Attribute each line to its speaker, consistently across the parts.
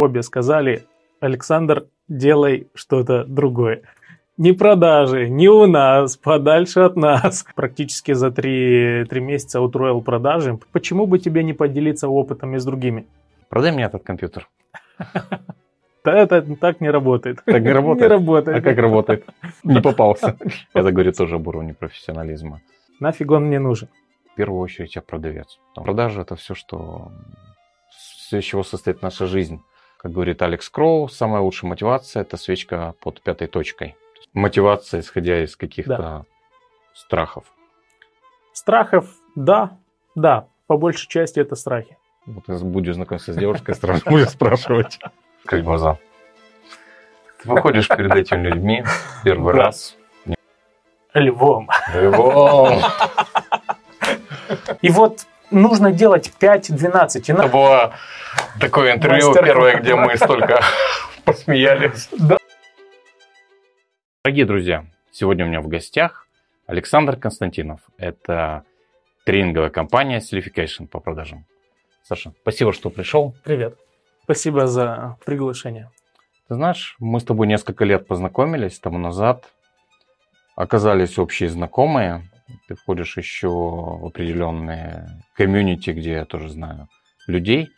Speaker 1: Обе сказали, Александр, делай что-то другое. Ни продажи, ни у нас, подальше от нас. Практически за три, три месяца утроил продажи. Почему бы тебе не поделиться опытом с другими?
Speaker 2: Продай мне этот компьютер.
Speaker 1: Да это так не работает.
Speaker 2: Так не работает?
Speaker 1: Не работает.
Speaker 2: А как работает? Не попался. Это говорит тоже об уровне профессионализма.
Speaker 1: Нафиг он мне нужен?
Speaker 2: В первую очередь я продавец. Продажа это все, что все, из чего состоит наша жизнь. Как говорит Алекс Кроу, самая лучшая мотивация – это свечка под пятой точкой. Мотивация, исходя из каких-то да. страхов.
Speaker 1: Страхов, да, да. По большей части это страхи.
Speaker 2: Вот я буду знакомиться с девушкой, сразу буду спрашивать. Как глаза. Ты выходишь перед этими людьми первый раз.
Speaker 1: Львом.
Speaker 2: Львом.
Speaker 1: И вот нужно делать 5-12.
Speaker 2: Это было такое интервью первое, где мы столько посмеялись. Да. Дорогие друзья, сегодня у меня в гостях Александр Константинов. Это тренинговая компания Silification по продажам. Саша, спасибо, что пришел.
Speaker 1: Привет. Спасибо за приглашение.
Speaker 2: Ты знаешь, мы с тобой несколько лет познакомились тому назад. Оказались общие знакомые. Ты входишь еще в определенные комьюнити, где я тоже знаю людей.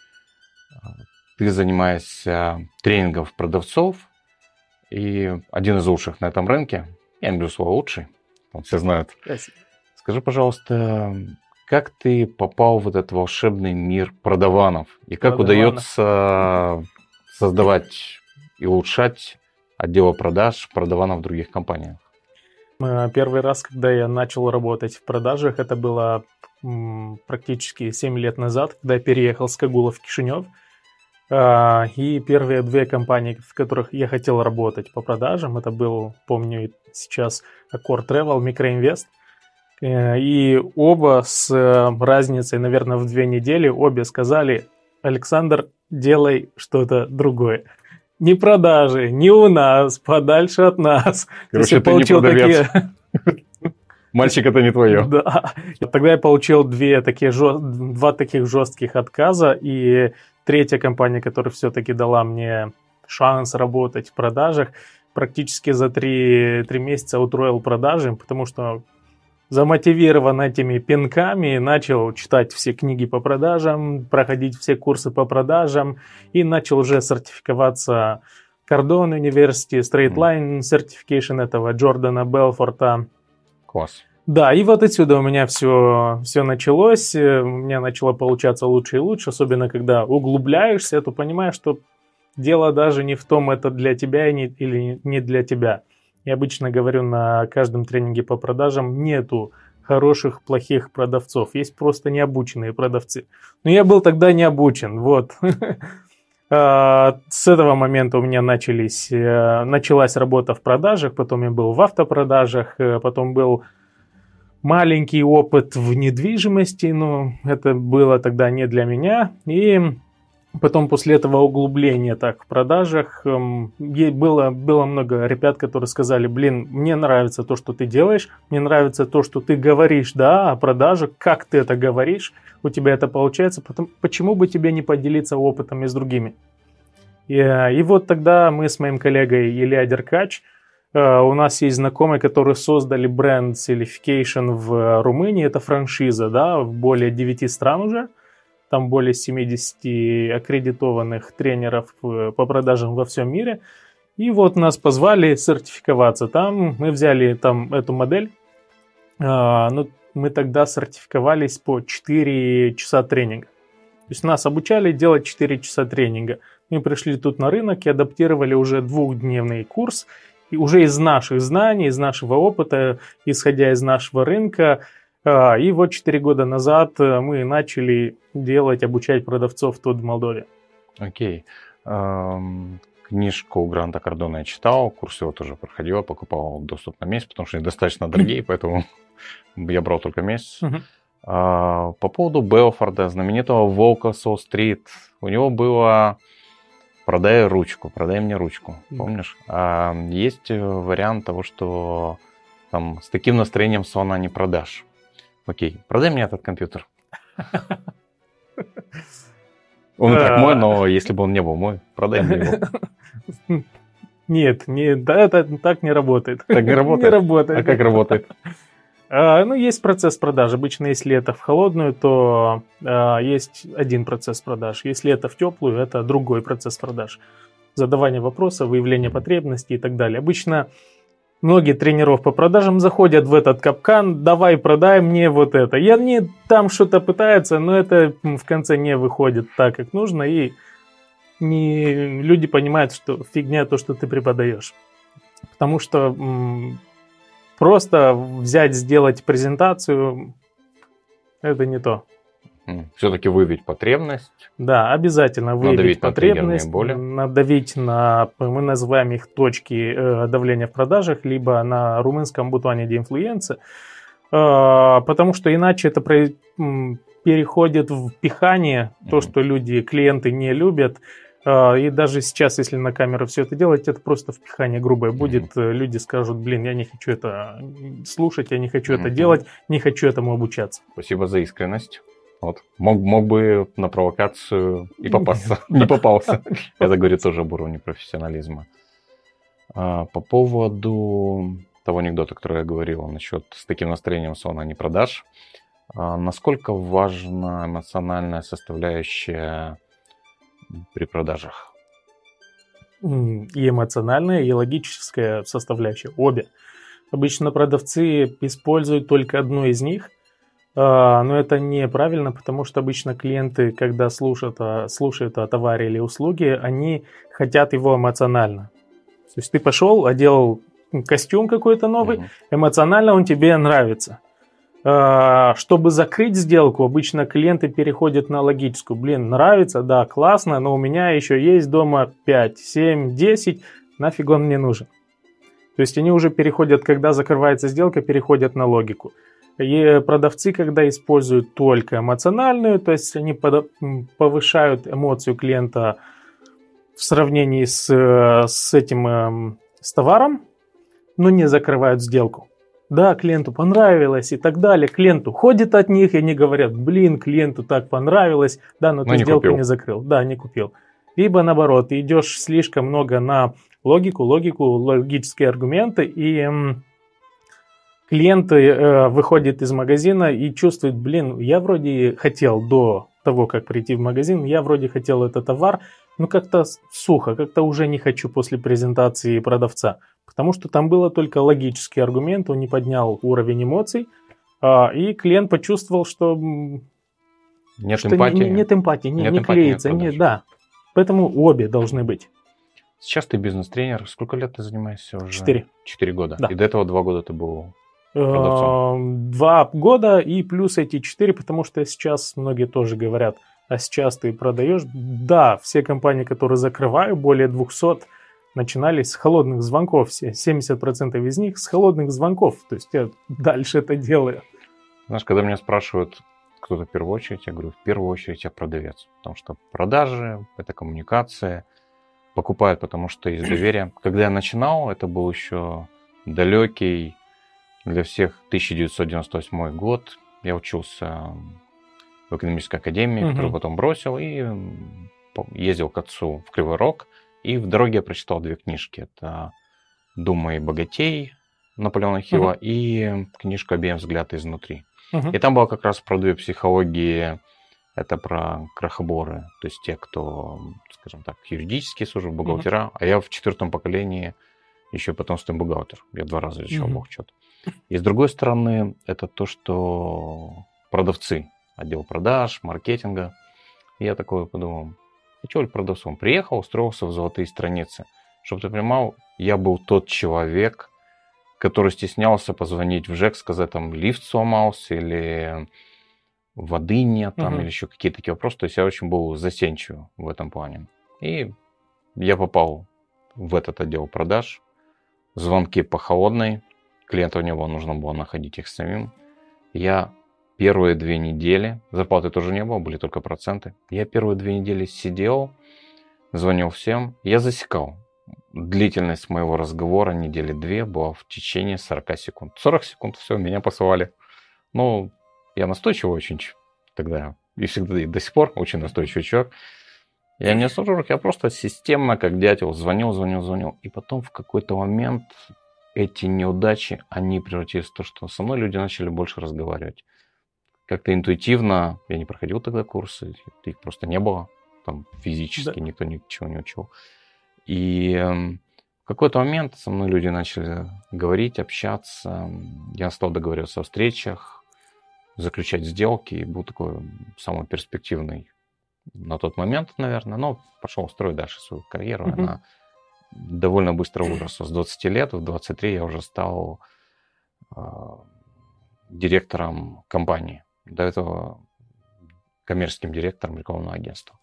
Speaker 2: Ты занимаешься тренингом продавцов. И один из лучших на этом рынке. Я не люблю слово лучший. Он все знают.
Speaker 1: Спасибо.
Speaker 2: Скажи, пожалуйста, как ты попал в этот волшебный мир продаванов? И как Продаванов. удается создавать и улучшать отделы продаж продаванов в других компаниях?
Speaker 1: Первый раз, когда я начал работать в продажах, это было практически 7 лет назад, когда я переехал с Кагула в Кишинев. А, и первые две компании, в которых я хотел работать по продажам, это был, помню, сейчас Accord Travel, Microinvest – Э, и оба с э, разницей, наверное, в две недели, обе сказали, Александр, делай что-то другое. Ни продажи, ни у нас, подальше от нас.
Speaker 2: Короче, ты не продавец. Такие... Мальчик, это не твое.
Speaker 1: Да. Тогда я получил две такие, два таких жестких отказа, и третья компания, которая все-таки дала мне шанс работать в продажах, практически за три, три месяца утроил продажи, потому что замотивирован этими пинками, начал читать все книги по продажам, проходить все курсы по продажам и начал уже сертификоваться Cardone University, Straight Line Certification этого Джордана Белфорта.
Speaker 2: Класс.
Speaker 1: Да, и вот отсюда у меня все, все началось, у меня начало получаться лучше и лучше, особенно когда углубляешься, то понимаешь, что дело даже не в том, это для тебя или не для тебя. Я обычно говорю на каждом тренинге по продажам, нету хороших, плохих продавцов. Есть просто необученные продавцы. Но я был тогда не обучен, вот. А, с этого момента у меня начались, э, началась работа в продажах, потом я был в автопродажах, э, потом был маленький опыт в недвижимости, но это было тогда не для меня. И Потом после этого углубления так в продажах эм, было, было много ребят, которые сказали, блин, мне нравится то, что ты делаешь, мне нравится то, что ты говоришь, да, о продажах, как ты это говоришь, у тебя это получается, потом, почему бы тебе не поделиться опытом с другими? И, э, и вот тогда мы с моим коллегой Илья Деркач, э, у нас есть знакомые, которые создали бренд Silification в Румынии, это франшиза, да, в более 9 стран уже – там более 70 аккредитованных тренеров э, по продажам во всем мире. И вот нас позвали сертификоваться. Там мы взяли там эту модель. А, ну, мы тогда сертификовались по 4 часа тренинга. То есть нас обучали делать 4 часа тренинга. Мы пришли тут на рынок и адаптировали уже двухдневный курс. И уже из наших знаний, из нашего опыта, исходя из нашего рынка, и вот 4 года назад э, мы начали делать, обучать продавцов тут в Молдове.
Speaker 2: Окей. Okay. Книжку Гранта Кардона я читал, курс его тоже проходил, покупал доступ на месяц, потому что они достаточно дорогие, поэтому я брал только месяц. А, по поводу Белфорда, знаменитого волка Сол-стрит, у него было продай ручку, продай мне ручку, помнишь? А, есть э, вариант того, что там с таким настроением слона не продашь. Окей, продай мне этот компьютер. Он так мой, но если бы он не был мой, продай мне его.
Speaker 1: Нет, не, да, это так не работает.
Speaker 2: Так не работает?
Speaker 1: Не работает.
Speaker 2: А как работает?
Speaker 1: А, ну, есть процесс продаж. Обычно, если это в холодную, то а, есть один процесс продаж. Если это в теплую, это другой процесс продаж. Задавание вопросов, выявление потребностей и так далее. Обычно многие тренеров по продажам заходят в этот капкан, давай продай мне вот это. И они там что-то пытаются, но это в конце не выходит так, как нужно, и не, люди понимают, что фигня то, что ты преподаешь. Потому что Просто взять, сделать презентацию, это не то.
Speaker 2: Все-таки выявить потребность.
Speaker 1: Да, обязательно выявить надавить потребность. На боли. Надавить на, мы называем их точки э, давления в продажах, либо на румынском бутоне деинфлуенции. Э, потому что иначе это переходит в пихание, то, что люди, клиенты не любят. А, и даже сейчас, если на камеру все это делать, это просто впихание грубое будет. Mm-hmm. Люди скажут, блин, я не хочу это слушать, я не хочу mm-hmm. это делать, не хочу этому обучаться.
Speaker 2: Спасибо за искренность. Вот. Мог, мог бы на провокацию и попасться. Не попался. Это говорит тоже об уровне профессионализма. А, по поводу того анекдота, который я говорил насчет с таким настроением салона не продаж. А, насколько важна эмоциональная составляющая при продажах?
Speaker 1: И эмоциональная, и логическая составляющая, обе. Обычно продавцы используют только одну из них, а, но это неправильно, потому что обычно клиенты, когда слушают о, слушают о товаре или услуге, они хотят его эмоционально. То есть ты пошел, одел костюм какой-то новый, эмоционально он тебе нравится – а, чтобы закрыть сделку, обычно клиенты переходят на логическую. Блин, нравится, да, классно, но у меня еще есть дома 5, 7, 10, нафиг он мне нужен. То есть они уже переходят, когда закрывается сделка, переходят на логику. И продавцы, когда используют только эмоциональную, то есть они повышают эмоцию клиента в сравнении с, с этим эм, с товаром, но не закрывают сделку да, клиенту понравилось и так далее. Клиент уходит от них, и они говорят, блин, клиенту так понравилось, да, но, но ты не сделку купил. не закрыл, да, не купил. Либо наоборот, ты идешь слишком много на логику, логику, логические аргументы, и м, клиент э, выходит из магазина и чувствует, блин, я вроде хотел до того, как прийти в магазин, я вроде хотел этот товар, но как-то сухо, как-то уже не хочу после презентации продавца. Потому что там было только логический аргумент, он не поднял уровень эмоций, а, и клиент почувствовал, что
Speaker 2: нет что эмпатии. Не,
Speaker 1: нет эмпатии, не, нет не эмпатии, клеится. Нет не, да. Поэтому обе должны быть.
Speaker 2: Сейчас ты бизнес-тренер. Сколько лет ты занимаешься уже?
Speaker 1: Четыре.
Speaker 2: Четыре года.
Speaker 1: Да.
Speaker 2: И до этого два года ты был
Speaker 1: продавцом? Два года и плюс эти четыре, потому что сейчас многие тоже говорят, а сейчас ты продаешь. Да, все компании, которые закрываю, более 200, начинались с холодных звонков. Все 70% из них с холодных звонков. То есть я дальше это делаю.
Speaker 2: Знаешь, когда меня спрашивают, кто-то в первую очередь, я говорю, в первую очередь я продавец. Потому что продажи, это коммуникация. Покупают, потому что есть доверие. Когда я начинал, это был еще далекий для всех 1998 год. Я учился в экономической академии, угу. которую потом бросил и ездил к отцу в Кривой Рог. И в дороге я прочитал две книжки. Это «Думай богатей» Наполеона Хилла угу. и книжка «Объем взгляд изнутри». Угу. И там было как раз про две психологии. Это про крахоборы, то есть те, кто, скажем так, юридические службы, бухгалтера. Угу. А я в четвертом поколении еще потомственный бухгалтер. Я два раза изучал угу. бухчет. И с другой стороны, это то, что продавцы, отдел продаж, маркетинга. И я такой подумал, хочу ли продавцом. Приехал, устроился в золотые страницы. Чтобы ты понимал, я был тот человек, который стеснялся позвонить в ЖЭК, сказать, там, лифт сломался или воды нет, там, угу. или еще какие-то такие вопросы. То есть я очень был застенчив в этом плане. И я попал в этот отдел продаж. Звонки по холодной. Клиенту у него нужно было находить их самим. Я первые две недели, зарплаты тоже не было, были только проценты. Я первые две недели сидел, звонил всем, я засекал. Длительность моего разговора недели две была в течение 40 секунд. 40 секунд, все, меня посылали. Ну, я настойчивый очень тогда, и всегда и до сих пор очень настойчивый человек. Я не стажер, я просто системно, как дятел, звонил, звонил, звонил. И потом в какой-то момент эти неудачи, они превратились в то, что со мной люди начали больше разговаривать. Как-то интуитивно, я не проходил тогда курсы, их просто не было, там физически да. никто ничего не учил. И эм, в какой-то момент со мной люди начали говорить, общаться. Я стал договариваться о встречах, заключать сделки и был такой самый перспективный на тот момент, наверное. Но пошел строить дальше свою карьеру. Mm-hmm. Она довольно быстро выросла. С 20 лет в 23 я уже стал э, директором компании. До этого коммерческим директором рекламного агентства.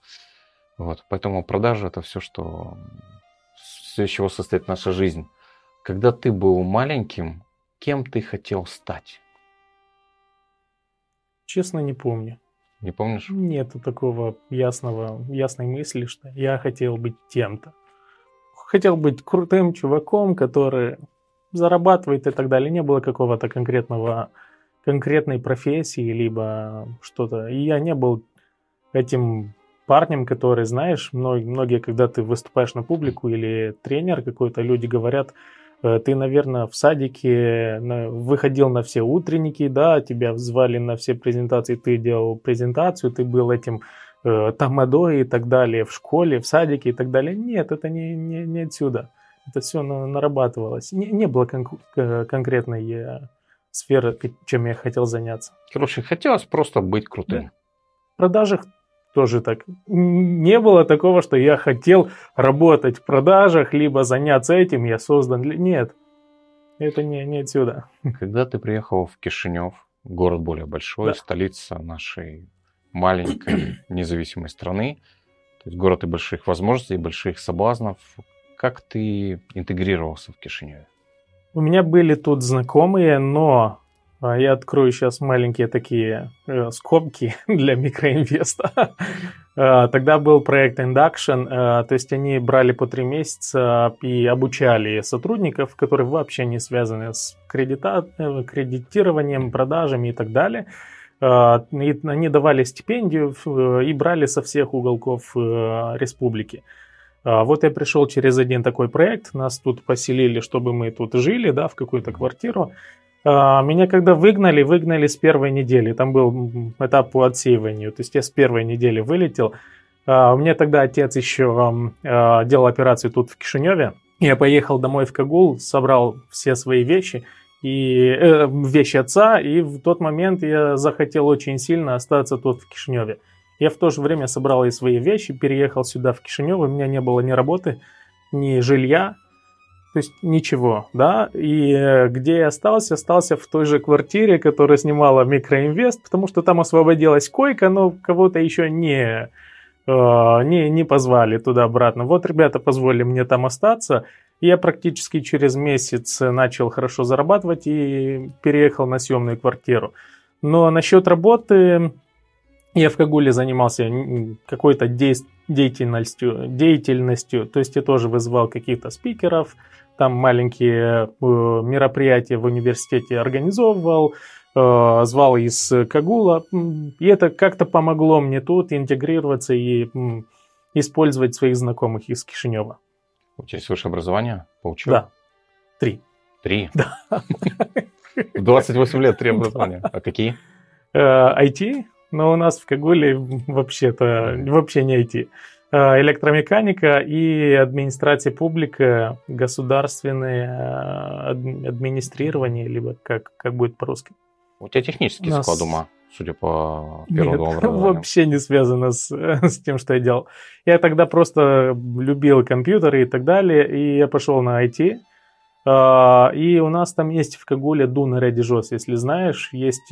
Speaker 2: Вот. Поэтому продажи это все, что все, из чего состоит наша жизнь. Когда ты был маленьким, кем ты хотел стать?
Speaker 1: Честно, не помню.
Speaker 2: Не помнишь?
Speaker 1: Нету такого ясного, ясной мысли, что я хотел быть тем-то. Хотел быть крутым чуваком, который зарабатывает и так далее. Не было какого-то конкретного, конкретной профессии, либо что-то. И я не был этим парнем, который, знаешь, многие, когда ты выступаешь на публику или тренер какой-то, люди говорят, э, ты, наверное, в садике выходил на все утренники, да, тебя звали на все презентации, ты делал презентацию, ты был этим э, тамадой и так далее в школе, в садике и так далее. Нет, это не, не, не отсюда. Это все нарабатывалось. Не, не было кон- конкретной э, сферы, чем я хотел заняться.
Speaker 2: Короче, хотелось просто быть крутым. Да.
Speaker 1: В продажах тоже так. Не было такого, что я хотел работать в продажах, либо заняться этим, я создан. Нет, это не, не отсюда.
Speaker 2: Когда ты приехал в Кишинев, город более большой, да. столица нашей маленькой независимой страны, то есть город и больших возможностей, и больших соблазнов, как ты интегрировался в Кишиневе?
Speaker 1: У меня были тут знакомые, но а, я открою сейчас маленькие такие э, скобки для микроинвеста. А, тогда был проект Induction, э, то есть они брали по три месяца и обучали сотрудников, которые вообще не связаны с кредита... Э, кредитированием, продажами и так далее. А, и они давали стипендию и брали со всех уголков республики. Вот я пришел через один такой проект, нас тут поселили, чтобы мы тут жили, да, в какую-то квартиру. А, меня когда выгнали, выгнали с первой недели. Там был этап по отсеиванию. То есть я с первой недели вылетел. А, у меня тогда отец еще а, делал операцию тут в Кишиневе. Я поехал домой в Кагул, собрал все свои вещи и э, вещи отца, и в тот момент я захотел очень сильно остаться тут в Кишиневе. Я в то же время собрал и свои вещи, переехал сюда в Кишинев, у меня не было ни работы, ни жилья, то есть ничего, да, и э, где я остался, остался в той же квартире, которую снимала Микроинвест, потому что там освободилась койка, но кого-то еще не, э, не, не позвали туда-обратно. Вот ребята позволили мне там остаться, я практически через месяц начал хорошо зарабатывать и переехал на съемную квартиру. Но насчет работы я в Кагуле занимался какой-то деятельностью, деятельностью, то есть я тоже вызывал каких-то спикеров, там маленькие э, мероприятия в университете организовывал, э, звал из Кагула, и это как-то помогло мне тут интегрироваться и использовать своих знакомых из Кишинева.
Speaker 2: У тебя есть высшее образование? Получил?
Speaker 1: Да. Три.
Speaker 2: Три?
Speaker 1: Да.
Speaker 2: В 28 лет три образования. А какие?
Speaker 1: IT, э, но у нас в Кагуле вообще-то вообще не IT. Э, электромеханика и администрация публика, государственное э, администрирование, либо как, как будет по-русски.
Speaker 2: У тебя технический Нас... склад ума, судя по первому
Speaker 1: Нет, вообще не связано с, с тем, что я делал. Я тогда просто любил компьютеры и так далее, и я пошел на IT. Э, и у нас там есть в Кагуле Дуна Ready если знаешь, есть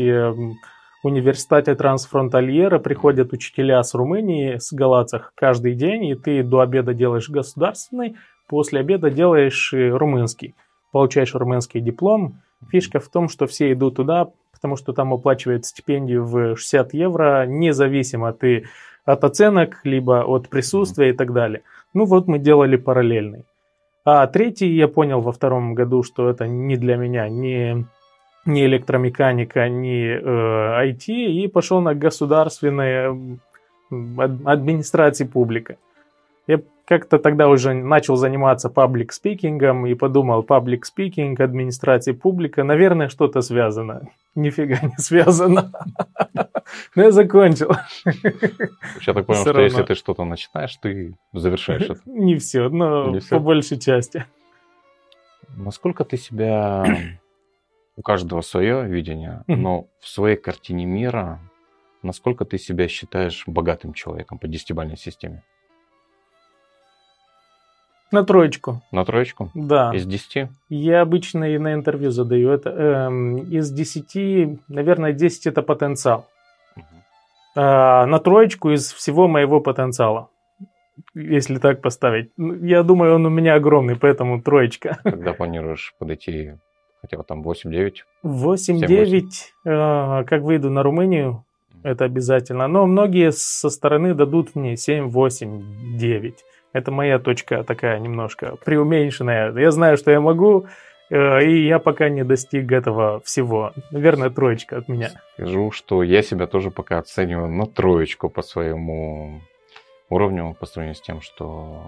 Speaker 1: университете трансфронтальера приходят учителя с Румынии, с Галацах каждый день, и ты до обеда делаешь государственный, после обеда делаешь румынский. Получаешь румынский диплом. Фишка в том, что все идут туда, потому что там оплачивают стипендию в 60 евро, независимо ты от оценок, либо от присутствия и так далее. Ну вот мы делали параллельный. А третий я понял во втором году, что это не для меня, не ни электромеханика, ни э, IT, и пошел на государственные администрации публика. Я как-то тогда уже начал заниматься паблик спикингом и подумал, паблик спикинг, администрация публика, наверное, что-то связано. Нифига не связано. Но я закончил.
Speaker 2: Я так понял, что если ты что-то начинаешь, ты завершаешь это.
Speaker 1: Не все, но по большей части.
Speaker 2: Насколько ты себя... У каждого свое видение, но в своей картине мира, насколько ты себя считаешь богатым человеком по десятибалльной системе?
Speaker 1: На троечку.
Speaker 2: На троечку?
Speaker 1: Да.
Speaker 2: Из десяти?
Speaker 1: Я обычно и на интервью задаю это. Эм, из десяти, наверное, десять это потенциал. Угу. А, на троечку из всего моего потенциала. Если так поставить. Ну, я думаю, он у меня огромный, поэтому троечка.
Speaker 2: Когда планируешь подойти хотя бы там 8-9?
Speaker 1: 8-9, э, как выйду на Румынию, это обязательно. Но многие со стороны дадут мне 7, 8, 9. Это моя точка такая немножко преуменьшенная. Я знаю, что я могу, э, и я пока не достиг этого всего. Наверное, троечка от меня.
Speaker 2: Скажу, что я себя тоже пока оцениваю на троечку по своему уровню по сравнению с тем, что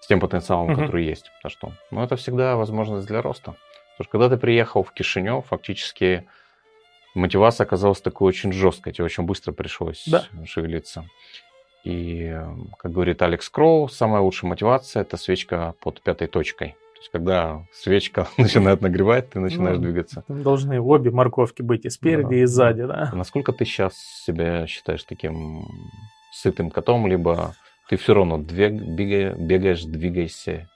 Speaker 2: с тем потенциалом, uh-huh. который есть. Потому что, ну, это всегда возможность для роста. Потому что когда ты приехал в Кишинев, фактически мотивация оказалась такой очень жесткой, тебе очень быстро пришлось да. шевелиться. И, как говорит Алекс Кроу, самая лучшая мотивация – это свечка под пятой точкой. То есть, когда свечка начинает нагревать, ты начинаешь ну, двигаться.
Speaker 1: Должны обе морковки быть и спереди, да. и сзади, да.
Speaker 2: Насколько ты сейчас себя считаешь таким сытым котом, либо ты все равно бегаешь, двигаешься,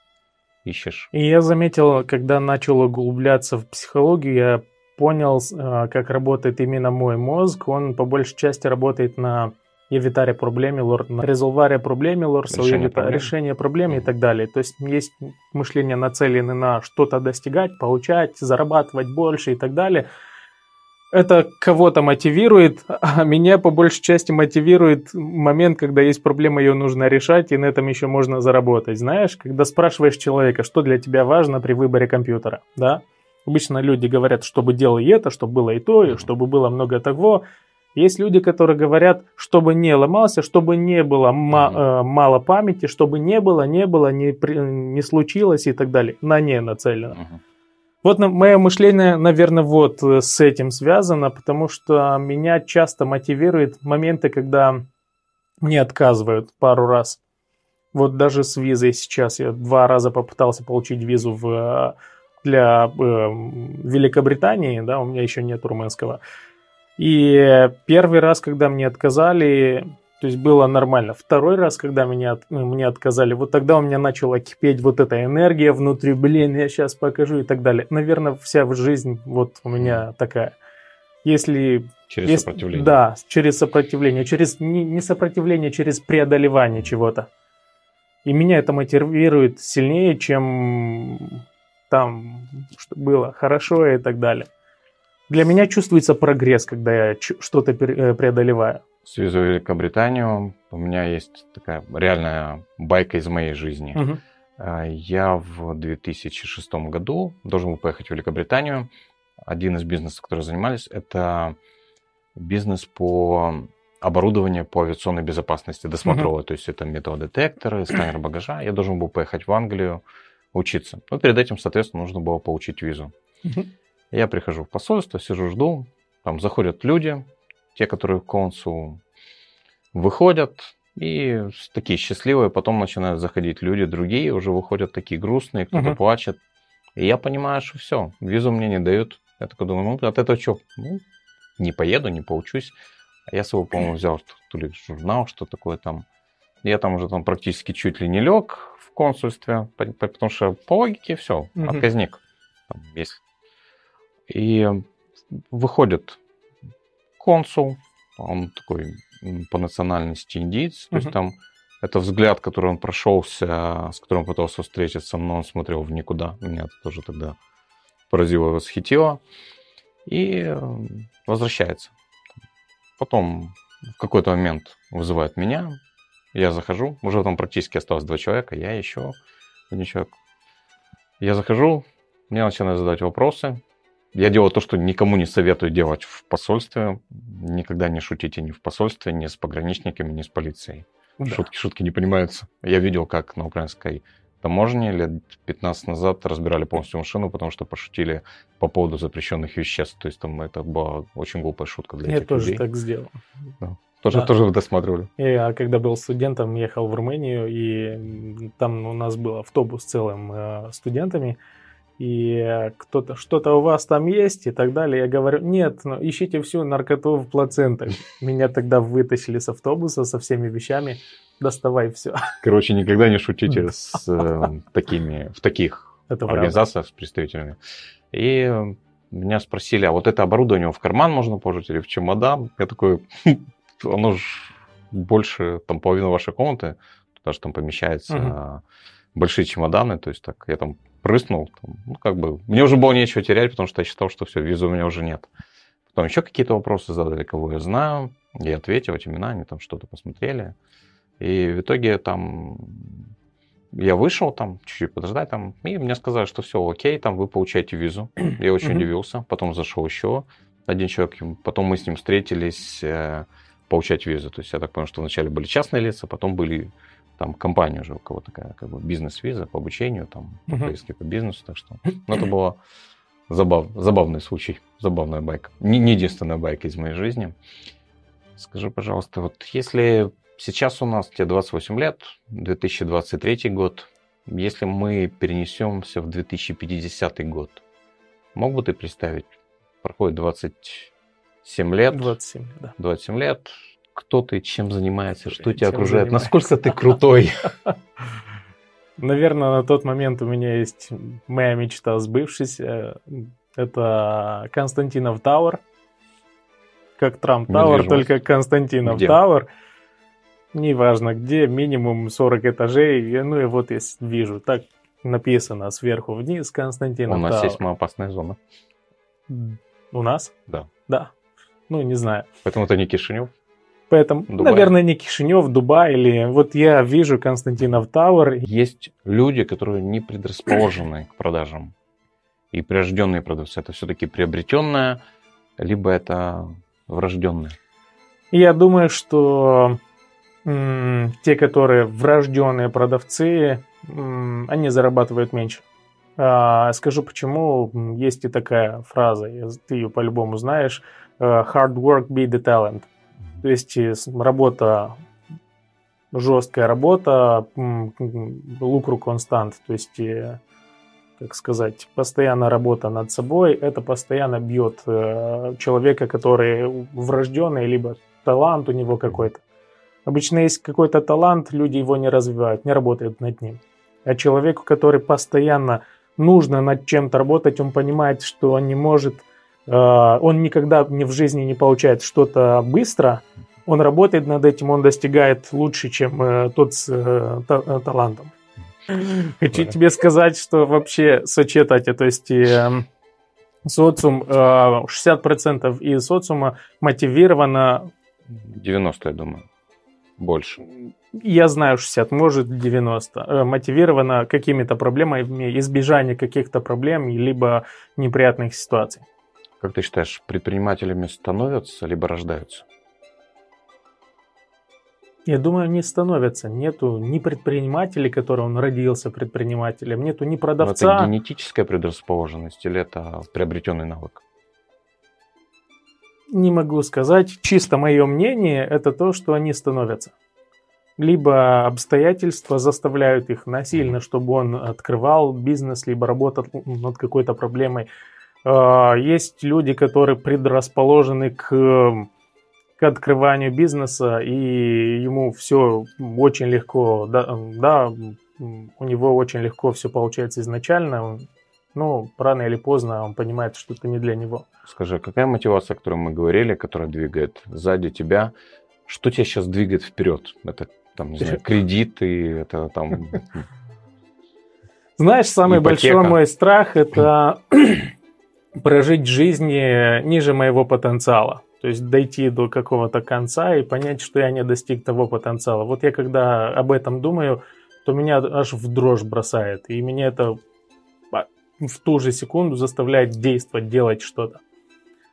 Speaker 2: ищешь?
Speaker 1: И я заметил, когда начал углубляться в психологию, я понял, а, как работает именно мой мозг. Он по большей части работает на evitare проблемилor, резолваре проблемилor, решение, проблем. решение проблем и так далее. То есть есть мышление нацеленное на что-то достигать, получать, зарабатывать больше и так далее. Это кого-то мотивирует, а меня по большей части мотивирует момент, когда есть проблема, ее нужно решать, и на этом еще можно заработать. Знаешь, когда спрашиваешь человека, что для тебя важно при выборе компьютера, да? Обычно люди говорят, чтобы делал и это, чтобы было и то, и чтобы было много того. Есть люди, которые говорят, чтобы не ломался, чтобы не было ма- э, мало памяти, чтобы не было, не было, не, не случилось и так далее. На не нацелено. Uh-huh. Вот мое мышление, наверное, вот э, с этим связано, потому что меня часто мотивирует моменты, когда мне отказывают пару раз. Вот даже с визой сейчас я два раза попытался получить визу в, э, для э, Великобритании, да, у меня еще нет румынского. И первый раз, когда мне отказали, то есть было нормально. Второй раз, когда меня, ну, мне отказали, вот тогда у меня начала кипеть вот эта энергия внутри, блин, я сейчас покажу и так далее. Наверное, вся жизнь вот у меня такая. Если...
Speaker 2: Через
Speaker 1: если,
Speaker 2: сопротивление.
Speaker 1: Да, через сопротивление. Через, не, не сопротивление, через преодолевание чего-то. И меня это мотивирует сильнее, чем там, что было хорошо и так далее. Для меня чувствуется прогресс, когда я что-то э, преодолеваю.
Speaker 2: Связу Великобританию. У меня есть такая реальная байка из моей жизни. Угу. Я в 2006 году должен был поехать в Великобританию. Один из бизнесов, который занимались, это бизнес по оборудованию по авиационной безопасности досмотровой. Uh-huh. То есть это металлодетекторы, сканер багажа. Я должен был поехать в Англию учиться. Но перед этим, соответственно, нужно было получить визу. Uh-huh. Я прихожу в посольство, сижу, жду. Там заходят люди, те, которые в консул выходят, и такие счастливые, потом начинают заходить люди другие, уже выходят такие грустные, кто-то uh-huh. плачет. И я понимаю, что все, визу мне не дают. Я такой думаю, ну от этого что? Ну, не поеду, не поучусь. А я с собой, по-моему, взял то ли журнал, что такое там. Я там уже там практически чуть ли не лег в консульстве, потому что по логике все, uh-huh. отказник. Там есть и выходит консул, он такой по национальности индийец, то uh-huh. есть там это взгляд, который он прошелся, с которым пытался встретиться, но он смотрел в никуда. Меня это тоже тогда поразило, восхитило. И возвращается. Потом в какой-то момент вызывает меня. Я захожу. Уже там практически осталось два человека. Я еще один человек. Я захожу. Мне начинают задать вопросы. Я делаю то, что никому не советую делать в посольстве. Никогда не шутите ни в посольстве, ни с пограничниками, ни с полицией. Да. Шутки, шутки не понимаются. Я видел, как на украинской таможне лет 15 назад разбирали полностью машину, потому что пошутили по поводу запрещенных веществ. То есть там это была очень глупая шутка для
Speaker 1: Я
Speaker 2: этих
Speaker 1: тоже
Speaker 2: людей.
Speaker 1: так сделал.
Speaker 2: Да. Тоже, да. тоже досматривали?
Speaker 1: Я когда был студентом, ехал в Румынию, и там у нас был автобус с целым э, студентами, и кто-то, что-то у вас там есть и так далее. Я говорю, нет, но ну, ищите всю наркоту в плацентах. Меня тогда вытащили с автобуса со всеми вещами, доставай все.
Speaker 2: Короче, никогда не шутите с э, такими, в таких
Speaker 1: это
Speaker 2: организациях, с представителями. И меня спросили, а вот это оборудование в карман можно положить или в чемодан? Я такой, оно же больше, там, половина вашей комнаты, туда же там помещаются угу. Большие чемоданы, то есть так, я там прыснул, там, ну, как бы, мне уже было нечего терять, потому что я считал, что все, визы у меня уже нет. Потом еще какие-то вопросы задали, кого я знаю, я ответил, эти имена, они там что-то посмотрели. И в итоге там я вышел там, чуть-чуть подождать там, и мне сказали, что все окей, там вы получаете визу. Я очень mm-hmm. удивился. Потом зашел еще один человек, потом мы с ним встретились, э, получать визу. То есть я так понял, что вначале были частные лица, потом были там компания уже у кого такая как бы бизнес-виза по обучению, там uh-huh. поездки по бизнесу, так что ну, это было забав, забавный случай, забавная байка. Не, не единственная байка из моей жизни. Скажи, пожалуйста, вот если сейчас у нас тебе 28 лет, 2023 год, если мы перенесемся в 2050 год, мог бы ты представить, проходит 27 лет.
Speaker 1: 27, да.
Speaker 2: 27 лет. Кто ты, чем занимаешься, что тебя окружает, насколько ты крутой?
Speaker 1: Наверное, на тот момент у меня есть моя мечта сбывшись. Это Константинов Тауэр. Как Trump Tower, только Константинов Tower. Неважно где, минимум 40 этажей. Ну и вот я вижу, так написано сверху вниз Константинов
Speaker 2: У нас Tower. есть опасная зона.
Speaker 1: У нас?
Speaker 2: Да.
Speaker 1: Да. Ну, не знаю.
Speaker 2: Поэтому это не Кишинев?
Speaker 1: Поэтому, Дубай. наверное, не Кишинев, Дубай или... Вот я вижу Константинов Tower.
Speaker 2: Есть люди, которые не предрасположены к продажам. И прирожденные продавцы. Это все-таки приобретенное, либо это врожденное.
Speaker 1: Я думаю, что м- те, которые врожденные продавцы, м- они зарабатывают меньше. А, скажу почему. Есть и такая фраза, ты ее по-любому знаешь. Э, hard work be the talent. То есть э, работа, жесткая работа, лукру констант. То есть, э, как сказать, постоянная работа над собой, это постоянно бьет человека, который врожденный, либо талант у него какой-то. Обычно есть какой-то талант, люди его не развивают, не работают над ним. А человеку, который постоянно нужно над чем-то работать, он понимает, что он не может, э, он никогда не в жизни не получает что-то быстро, он работает над этим, он достигает лучше, чем э, тот с э, та, талантом. Хочу тебе сказать, что вообще сочетать, то есть социум, 60% из социума мотивировано...
Speaker 2: 90, я думаю, больше
Speaker 1: я знаю 60, может 90, э, мотивировано какими-то проблемами, избежание каких-то проблем, либо неприятных ситуаций.
Speaker 2: Как ты считаешь, предпринимателями становятся, либо рождаются?
Speaker 1: Я думаю, не становятся. Нету ни предпринимателей, который он родился предпринимателем, нету ни продавца.
Speaker 2: Но это генетическая предрасположенность или это приобретенный навык?
Speaker 1: Не могу сказать. Чисто мое мнение, это то, что они становятся либо обстоятельства заставляют их насильно, чтобы он открывал бизнес, либо работал над какой-то проблемой. А, есть люди, которые предрасположены к, к открыванию бизнеса, и ему все очень легко, да, да, у него очень легко все получается изначально, но рано или поздно он понимает, что это не для него.
Speaker 2: Скажи, какая мотивация, о которой мы говорили, которая двигает сзади тебя, что тебя сейчас двигает вперед? Это там, не знаю, кредиты, это там...
Speaker 1: Знаешь, самый ипотека. большой мой страх – это прожить жизнь ниже моего потенциала. То есть дойти до какого-то конца и понять, что я не достиг того потенциала. Вот я когда об этом думаю, то меня аж в дрожь бросает. И меня это в ту же секунду заставляет действовать, делать что-то.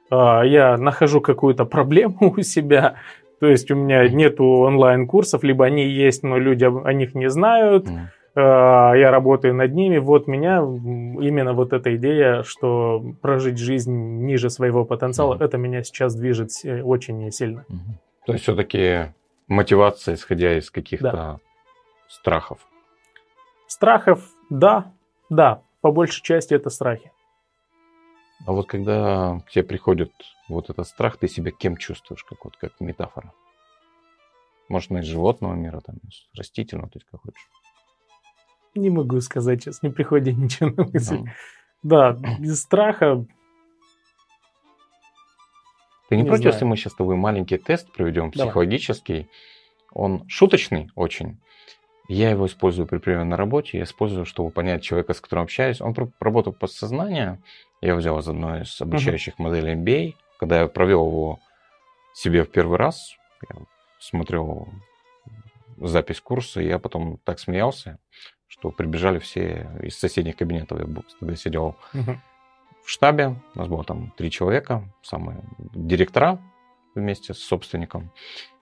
Speaker 1: А, я нахожу какую-то проблему у себя, То есть у меня нету онлайн-курсов, либо они есть, но люди о них не знают. Mm. Я работаю над ними. Вот меня именно вот эта идея, что прожить жизнь ниже своего потенциала, mm. это меня сейчас движет очень сильно. Mm.
Speaker 2: То есть все-таки мотивация, исходя из каких-то да. страхов.
Speaker 1: Страхов, да, да, по большей части это страхи.
Speaker 2: А вот когда к тебе приходит вот этот страх, ты себя кем чувствуешь, как вот как метафора? Может, из животного мира, там, из растительного, то есть как хочешь.
Speaker 1: Не могу сказать сейчас, не приходит ничего на мысль. Ну. Да, из страха...
Speaker 2: Ты не, не против, знаю. если мы сейчас с тобой маленький тест проведем, психологический? Давай. Он шуточный очень. Я его использую при приеме на работе, я использую, чтобы понять человека, с которым общаюсь. Он работает подсознание. Я взял из одной из обучающих uh-huh. моделей MBA. Когда я провел его себе в первый раз, я смотрел запись курса, и я потом так смеялся, что прибежали все из соседних кабинетов. Я тогда сидел в штабе, у нас было там три человека, самые директора вместе с собственником.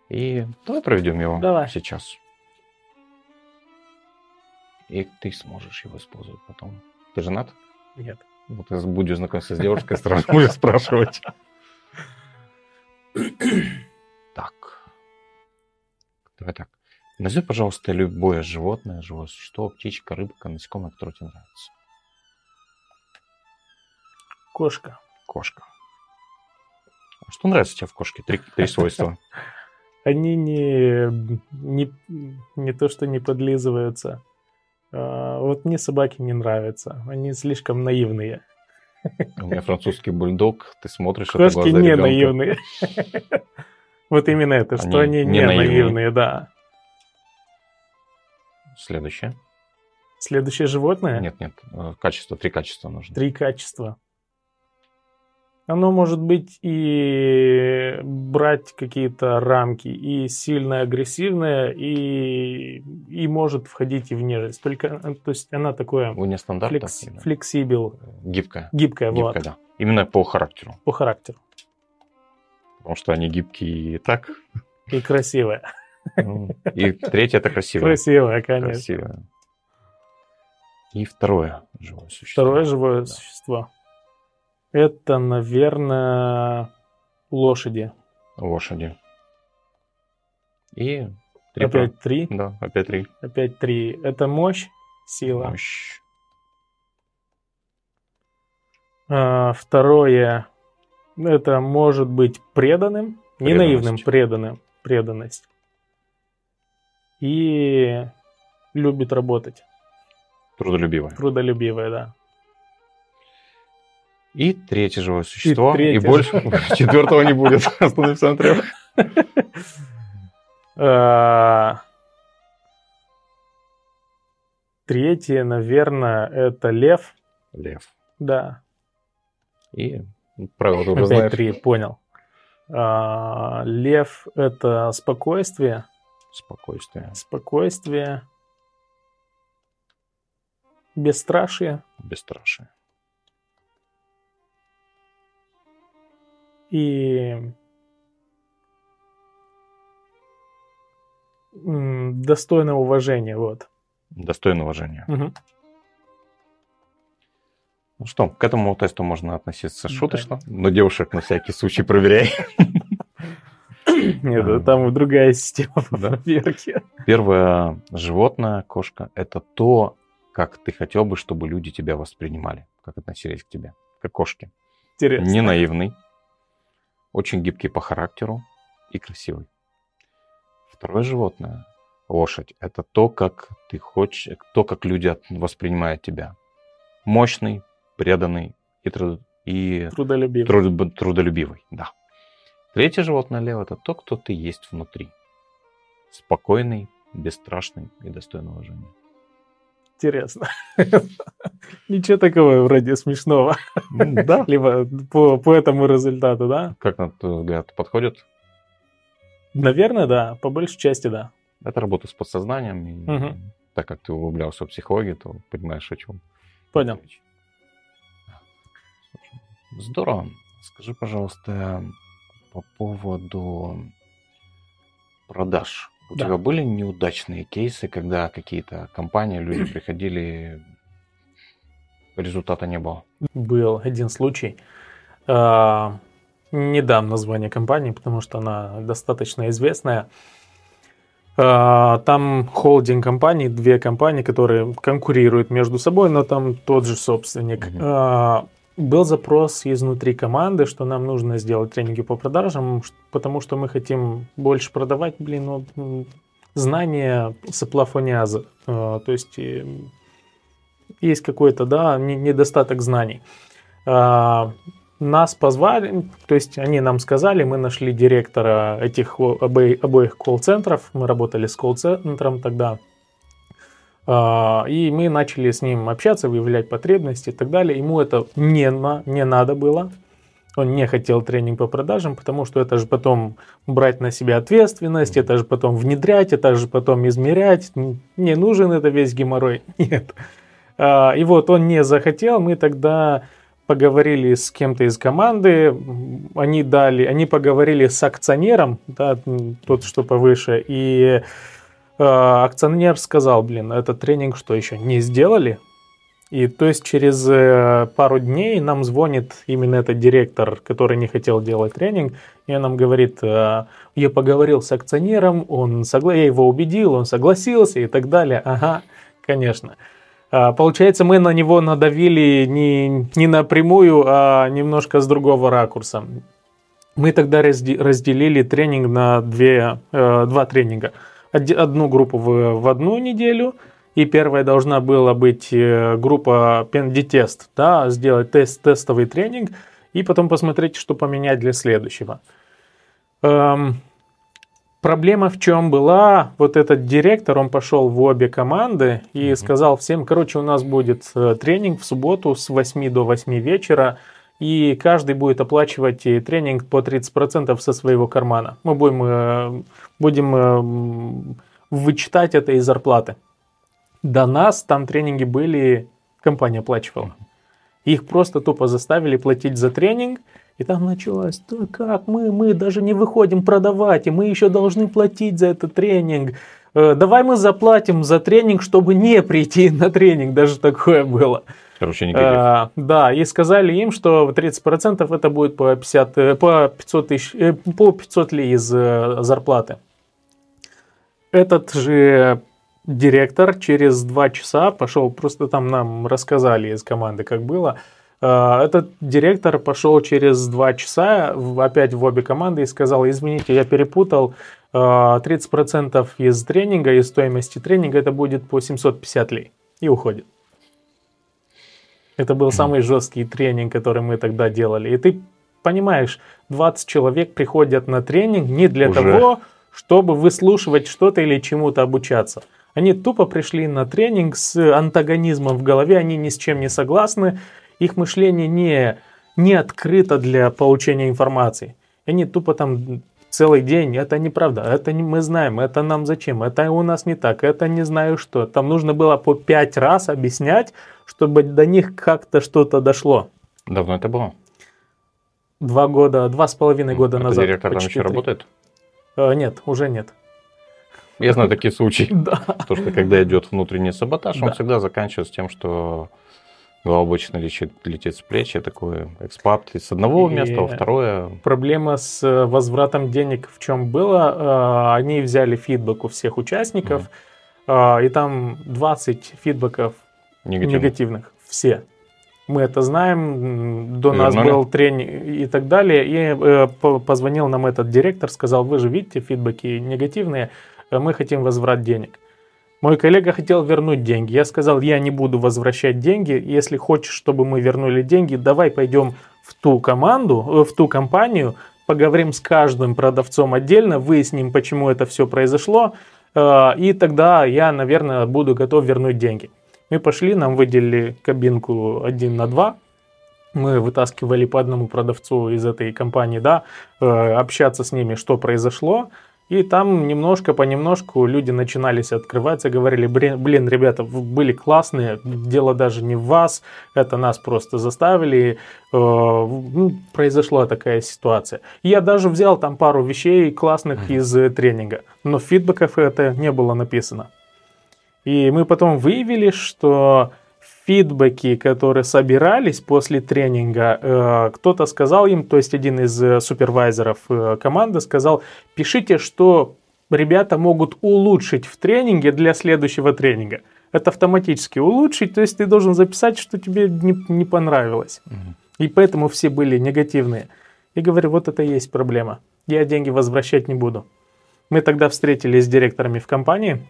Speaker 2: И давай проведем его давай. сейчас и ты сможешь его использовать потом. Ты женат?
Speaker 1: Нет.
Speaker 2: Вот я буду знакомиться с девушкой, сразу буду спрашивать. Так. Давай так. Назови, пожалуйста, любое животное, живое существо, птичка, рыбка, насекомое, которое тебе нравится.
Speaker 1: Кошка.
Speaker 2: Кошка. А что нравится тебе в кошке? Три, три свойства.
Speaker 1: Они не, не, не то, что не подлизываются, а, вот мне собаки не нравятся. Они слишком наивные.
Speaker 2: У меня французский бульдог, ты смотришь
Speaker 1: это Кошки не ребенка. наивные. Вот именно это, что они не наивные, да.
Speaker 2: Следующее.
Speaker 1: Следующее животное?
Speaker 2: Нет, нет, э, качество, три качества нужно.
Speaker 1: Три качества. Оно может быть и брать какие-то рамки, и сильно агрессивное, и, и может входить и в нежность. Только, э, то есть она такое...
Speaker 2: У нее
Speaker 1: флекс, флексибил.
Speaker 2: Гибкая.
Speaker 1: Гибкая, Гибкая, вот.
Speaker 2: да. Именно по характеру.
Speaker 1: По характеру.
Speaker 2: Потому что они гибкие и так.
Speaker 1: И красивые.
Speaker 2: Ну, и третье это красивое.
Speaker 1: Красивое, конечно. Красивое.
Speaker 2: И второе живое существо.
Speaker 1: Второе живое да. существо. Это, наверное, лошади.
Speaker 2: Лошади. И
Speaker 1: три. Опять три?
Speaker 2: Да, опять три.
Speaker 1: Опять три. Это мощь, сила.
Speaker 2: Мощь.
Speaker 1: А, второе. Это может быть преданным, не наивным, преданным. Преданность. И любит работать.
Speaker 2: Трудолюбивая.
Speaker 1: Трудолюбивая, да.
Speaker 2: И третье живое существо. И, и больше четвертого не будет. Остановимся на трех.
Speaker 1: Третье, наверное, это лев.
Speaker 2: Лев.
Speaker 1: Да.
Speaker 2: И правила ты уже знаешь.
Speaker 1: три, понял. А, лев – это спокойствие.
Speaker 2: Спокойствие.
Speaker 1: Спокойствие. Бесстрашие.
Speaker 2: Бесстрашие.
Speaker 1: и достойное уважения, вот.
Speaker 2: Достойное уважения. Угу. Ну что, к этому тесту можно относиться шуточно, да. но девушек на всякий случай проверяй.
Speaker 1: Нет, там другая система проверки.
Speaker 2: Первое животное, кошка, это то, как ты хотел бы, чтобы люди тебя воспринимали, как относились к тебе, как кошки.
Speaker 1: Интересно.
Speaker 2: Не наивный, очень гибкий по характеру и красивый. Второе животное, лошадь, это то, как ты хочешь, то, как люди воспринимают тебя. Мощный, преданный и, труд, и
Speaker 1: трудолюбивый.
Speaker 2: Труд, трудолюбивый, да. Третье животное лево это то, кто ты есть внутри. Спокойный, бесстрашный и достойный уважения.
Speaker 1: Интересно. Ничего такого вроде смешного.
Speaker 2: Да.
Speaker 1: Либо по, по этому результату, да?
Speaker 2: Как на твой взгляд, подходит?
Speaker 1: Наверное, да. По большей части, да.
Speaker 2: Это работа с подсознанием. И угу. так как ты углублялся в психологию, то понимаешь, о чем.
Speaker 1: Понял.
Speaker 2: Здорово. Скажи, пожалуйста, по поводу продаж. У
Speaker 1: Да.
Speaker 2: тебя были неудачные кейсы, когда какие-то компании, люди приходили, результата не было?
Speaker 1: Был один случай. А, Не дам название компании, потому что она достаточно известная. А, Там холдинг компаний, две компании, которые конкурируют между собой, но там тот же собственник.
Speaker 2: Мгм.
Speaker 1: Был запрос изнутри команды, что нам нужно сделать тренинги по продажам, потому что мы хотим больше продавать, блин, ну, знания соплафониаза. А, То есть э, есть какой-то, да, не- недостаток знаний. А, Нас позвали, то есть они нам сказали, мы нашли директора этих обоих колл-центров, мы работали с колл-центром тогда, и мы начали с ним общаться, выявлять потребности и так далее. Ему это не, на, не надо было, он не хотел тренинг по продажам, потому что это же потом брать на себя ответственность, это же потом внедрять, это же потом измерять. Не нужен это весь геморрой. Нет. А, И вот он не захотел, мы тогда поговорили с кем-то из команды, они дали, они поговорили с акционером, да, тот, что повыше, и акционер сказал, блин, этот тренинг что еще не сделали? И то есть через э, пару дней нам звонит именно этот директор, который не хотел делать тренинг, и он нам говорит, э, я поговорил с акционером, он согла... я его убедил, он согласился и так далее. Ага, конечно. Получается, мы на него надавили не, не напрямую, а немножко с другого ракурса. Мы тогда разде- разделили тренинг на две, э, два тренинга. Одну группу в, в одну неделю, и первая должна была быть э, группа пендитест, да, сделать тест, тестовый тренинг, и потом посмотреть, что поменять для следующего. Эм, Проблема в чем была? Вот этот директор, он пошел в обе команды и
Speaker 2: Мгм.
Speaker 1: сказал всем, короче, у нас будет э, тренинг в субботу с 8 до 8 вечера, и каждый будет оплачивать тренинг по 30% со своего кармана. Мы будем, э, будем э, вычитать это из зарплаты. До нас там тренинги были, компания оплачивала. Их просто тупо заставили платить за тренинг, и там началось, да как мы, мы даже не выходим продавать, и мы еще должны платить за этот тренинг. Э, Давай мы заплатим за тренинг, чтобы не прийти на тренинг, даже такое было.
Speaker 2: Короче, негатив.
Speaker 1: А, да, и сказали им, что 30% это будет по, 50, э, по 500 тысяч, э, по 500 ли из э, зарплаты. Этот же директор через два часа пошел, просто там нам рассказали из команды, как было. А, Этот директор пошел через два часа опять в обе команды и сказал, извините, я перепутал, а, 30% из тренинга, из стоимости тренинга это будет по 750 лей. И уходит. Это был самый жесткий тренинг, который мы тогда делали. И ты понимаешь, 20 человек приходят на тренинг не для
Speaker 2: Уже.
Speaker 1: того, чтобы выслушивать что-то или чему-то обучаться. Они тупо пришли на тренинг с антагонизмом в голове, они ни с чем не согласны, их мышление не, не открыто для получения информации. Они тупо там целый день, это неправда, это не, мы знаем, это нам зачем, это у нас не так, это не знаю что. Там нужно было по пять раз объяснять, чтобы до них как-то что-то дошло.
Speaker 2: Давно это было?
Speaker 1: Два года, два с половиной года
Speaker 2: Это
Speaker 1: назад.
Speaker 2: директор там еще
Speaker 1: три.
Speaker 2: работает?
Speaker 1: Э, нет, уже нет.
Speaker 2: Я знаю такие случаи.
Speaker 1: Да.
Speaker 2: То, что когда идет внутренний саботаж, он
Speaker 1: Да.
Speaker 2: всегда заканчивается тем, что голова обычно летит, летит с плеч, и такой экспат из одного
Speaker 1: И-
Speaker 2: места во второе.
Speaker 1: Проблема с э, возвратом денег в чем было? Э, Они взяли фидбэк у всех участников, э, и там 20 фидбэков
Speaker 2: Негативно.
Speaker 1: негативных. Все. Мы это знаем, до нас
Speaker 2: Вернули?
Speaker 1: был тренинг и так далее. И э, по- позвонил нам этот директор, сказал, вы же видите, фидбэки негативные, э, мы хотим возврат денег. Мой коллега хотел вернуть деньги. Я сказал, я не буду возвращать деньги. Если хочешь, чтобы мы вернули деньги, давай пойдем в ту команду, э, в ту компанию, поговорим с каждым продавцом отдельно, выясним, почему это все произошло, э, и тогда я, наверное, буду готов вернуть деньги. Мы пошли, нам выделили кабинку один на два. Мы вытаскивали по одному продавцу из этой компании, да, э, общаться с ними, что произошло. И там немножко понемножку люди начинались открываться, говорили, блин, ребята, вы были классные, дело даже не в вас, это нас просто заставили, э, ну, произошла такая ситуация. я даже взял там пару вещей классных из э, тренинга, но в фидбэках это не было написано. И мы потом выявили, что фидбэки, которые собирались после тренинга, э, кто-то сказал им, то есть один из э, супервайзеров э, команды сказал, пишите, что ребята могут улучшить в тренинге для следующего тренинга. Это автоматически улучшить, то есть ты должен записать, что тебе не, не понравилось. Угу. И поэтому все были негативные. И говорю, вот это и есть проблема. Я деньги возвращать не буду. Мы тогда встретились с директорами в компании,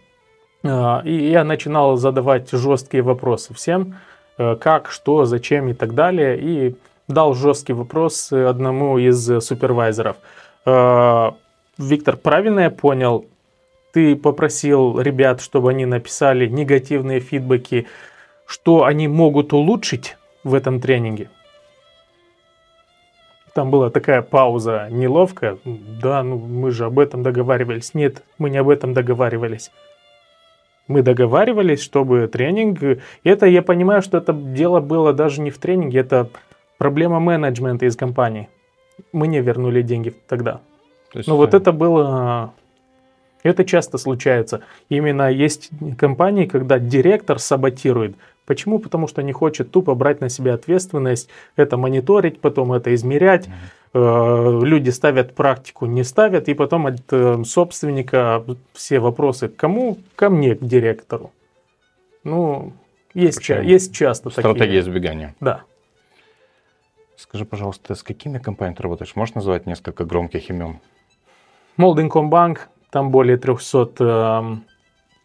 Speaker 1: и я начинал задавать жесткие вопросы всем, э, как, что, зачем и так далее. И дал жесткий вопрос одному из супервайзеров. А, Виктор, правильно я понял, ты попросил ребят, чтобы они написали негативные фидбэки, что они могут улучшить в этом тренинге? Там была такая пауза неловкая. Да, ну мы же об этом договаривались. Нет, мы не об этом договаривались. Мы договаривались, чтобы тренинг... Это я понимаю, что это дело было даже не в тренинге, это проблема менеджмента из компании. Мы не вернули деньги тогда. есть, Но вот это было... Это часто случается. Именно есть компании, когда директор саботирует. Почему? Потому что не хочет тупо брать на себя ответственность, это мониторить, потом это измерять. Mm-hmm люди ставят практику, не ставят, и потом от э, собственника все вопросы кому? Ко мне, к директору. Ну, есть, ча- есть часто
Speaker 2: Стратегия такие. Стратегия избегания.
Speaker 1: Да.
Speaker 2: Скажи, пожалуйста, с какими компаниями ты работаешь? Можешь назвать несколько громких имен?
Speaker 1: Молдинкомбанк, там более 300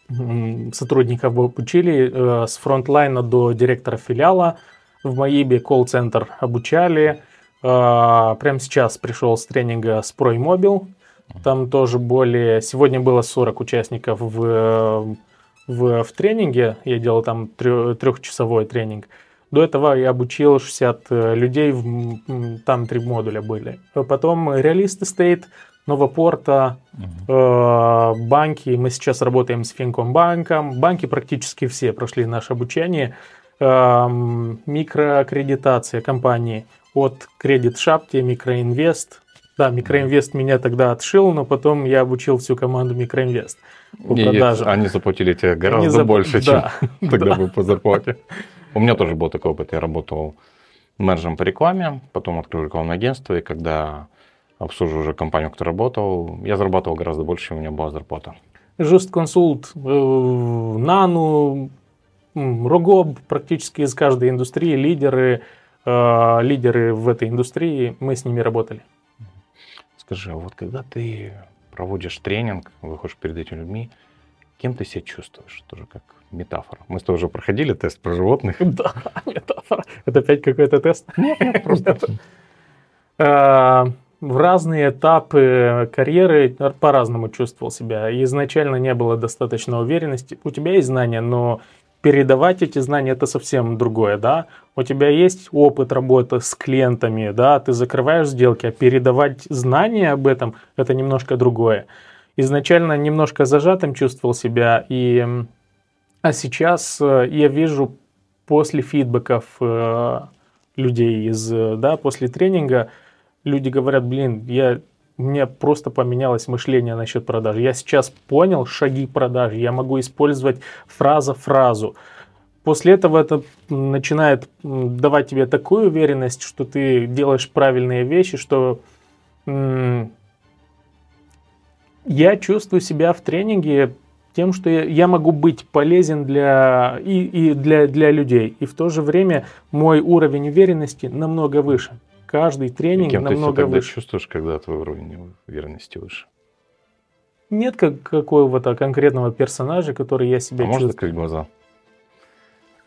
Speaker 1: э, сотрудников обучили, э, с фронтлайна до директора филиала. В Маибе колл-центр обучали. А, прямо сейчас пришел с тренинга с ProMobile. Там тоже более... Сегодня было 40 участников в, в, в тренинге. Я делал там трехчасовой тренинг. До этого я обучил 60 э, людей, в, там три модуля были. Потом Realist Estate, Новопорта, uh-huh. э, банки. Мы сейчас работаем с Финкомбанком. Банки практически все прошли наше обучение. Э, микроаккредитация компании от Credit Shopti, Микроинвест. Да, Микроинвест меня тогда отшил, но потом я обучил всю команду Микроинвест
Speaker 2: по продажам. Они заплатили тебе гораздо зап... больше, да, чем тогда бы по зарплате. У меня тоже был такой опыт. Я работал менеджером по рекламе, потом открыл рекламное агентство, и когда обслуживал уже компанию, которой работал, я зарабатывал гораздо больше, чем у меня была зарплата.
Speaker 1: Consult, э, Нану, Рогоб, практически из каждой индустрии лидеры – э, лидеры в этой индустрии, мы с ними работали.
Speaker 2: Скажи, а вот когда ты проводишь тренинг, выходишь перед этими людьми, кем ты себя чувствуешь? Тоже как метафора. Мы с тобой уже проходили тест про животных.
Speaker 1: Да, метафора. Это опять какой-то тест?
Speaker 2: Нет, нет, просто.
Speaker 1: Э, в разные этапы карьеры по-разному чувствовал себя. Изначально не было достаточно уверенности. У тебя есть знания, но передавать эти знания это совсем другое, да. У тебя есть опыт работы с клиентами, да, ты закрываешь сделки, а передавать знания об этом это немножко другое. Изначально немножко зажатым чувствовал себя, и, а сейчас э, я вижу после фидбэков э, людей из, да, после тренинга, люди говорят, блин, я у меня просто поменялось мышление насчет продаж. Я сейчас понял шаги продажи, я могу использовать фраза-фразу. После этого это начинает давать тебе такую уверенность, что ты делаешь правильные вещи, что я чувствую себя в тренинге тем, что я, я могу быть полезен для, и, и для, для людей. И в то же время мой уровень уверенности намного выше каждый тренинг кем намного
Speaker 2: ты себя
Speaker 1: выше.
Speaker 2: чувствуешь, когда твой уровень уверенности выше?
Speaker 1: Нет как, какого-то конкретного персонажа, который я себе
Speaker 2: а чувствую. можно закрыть глаза?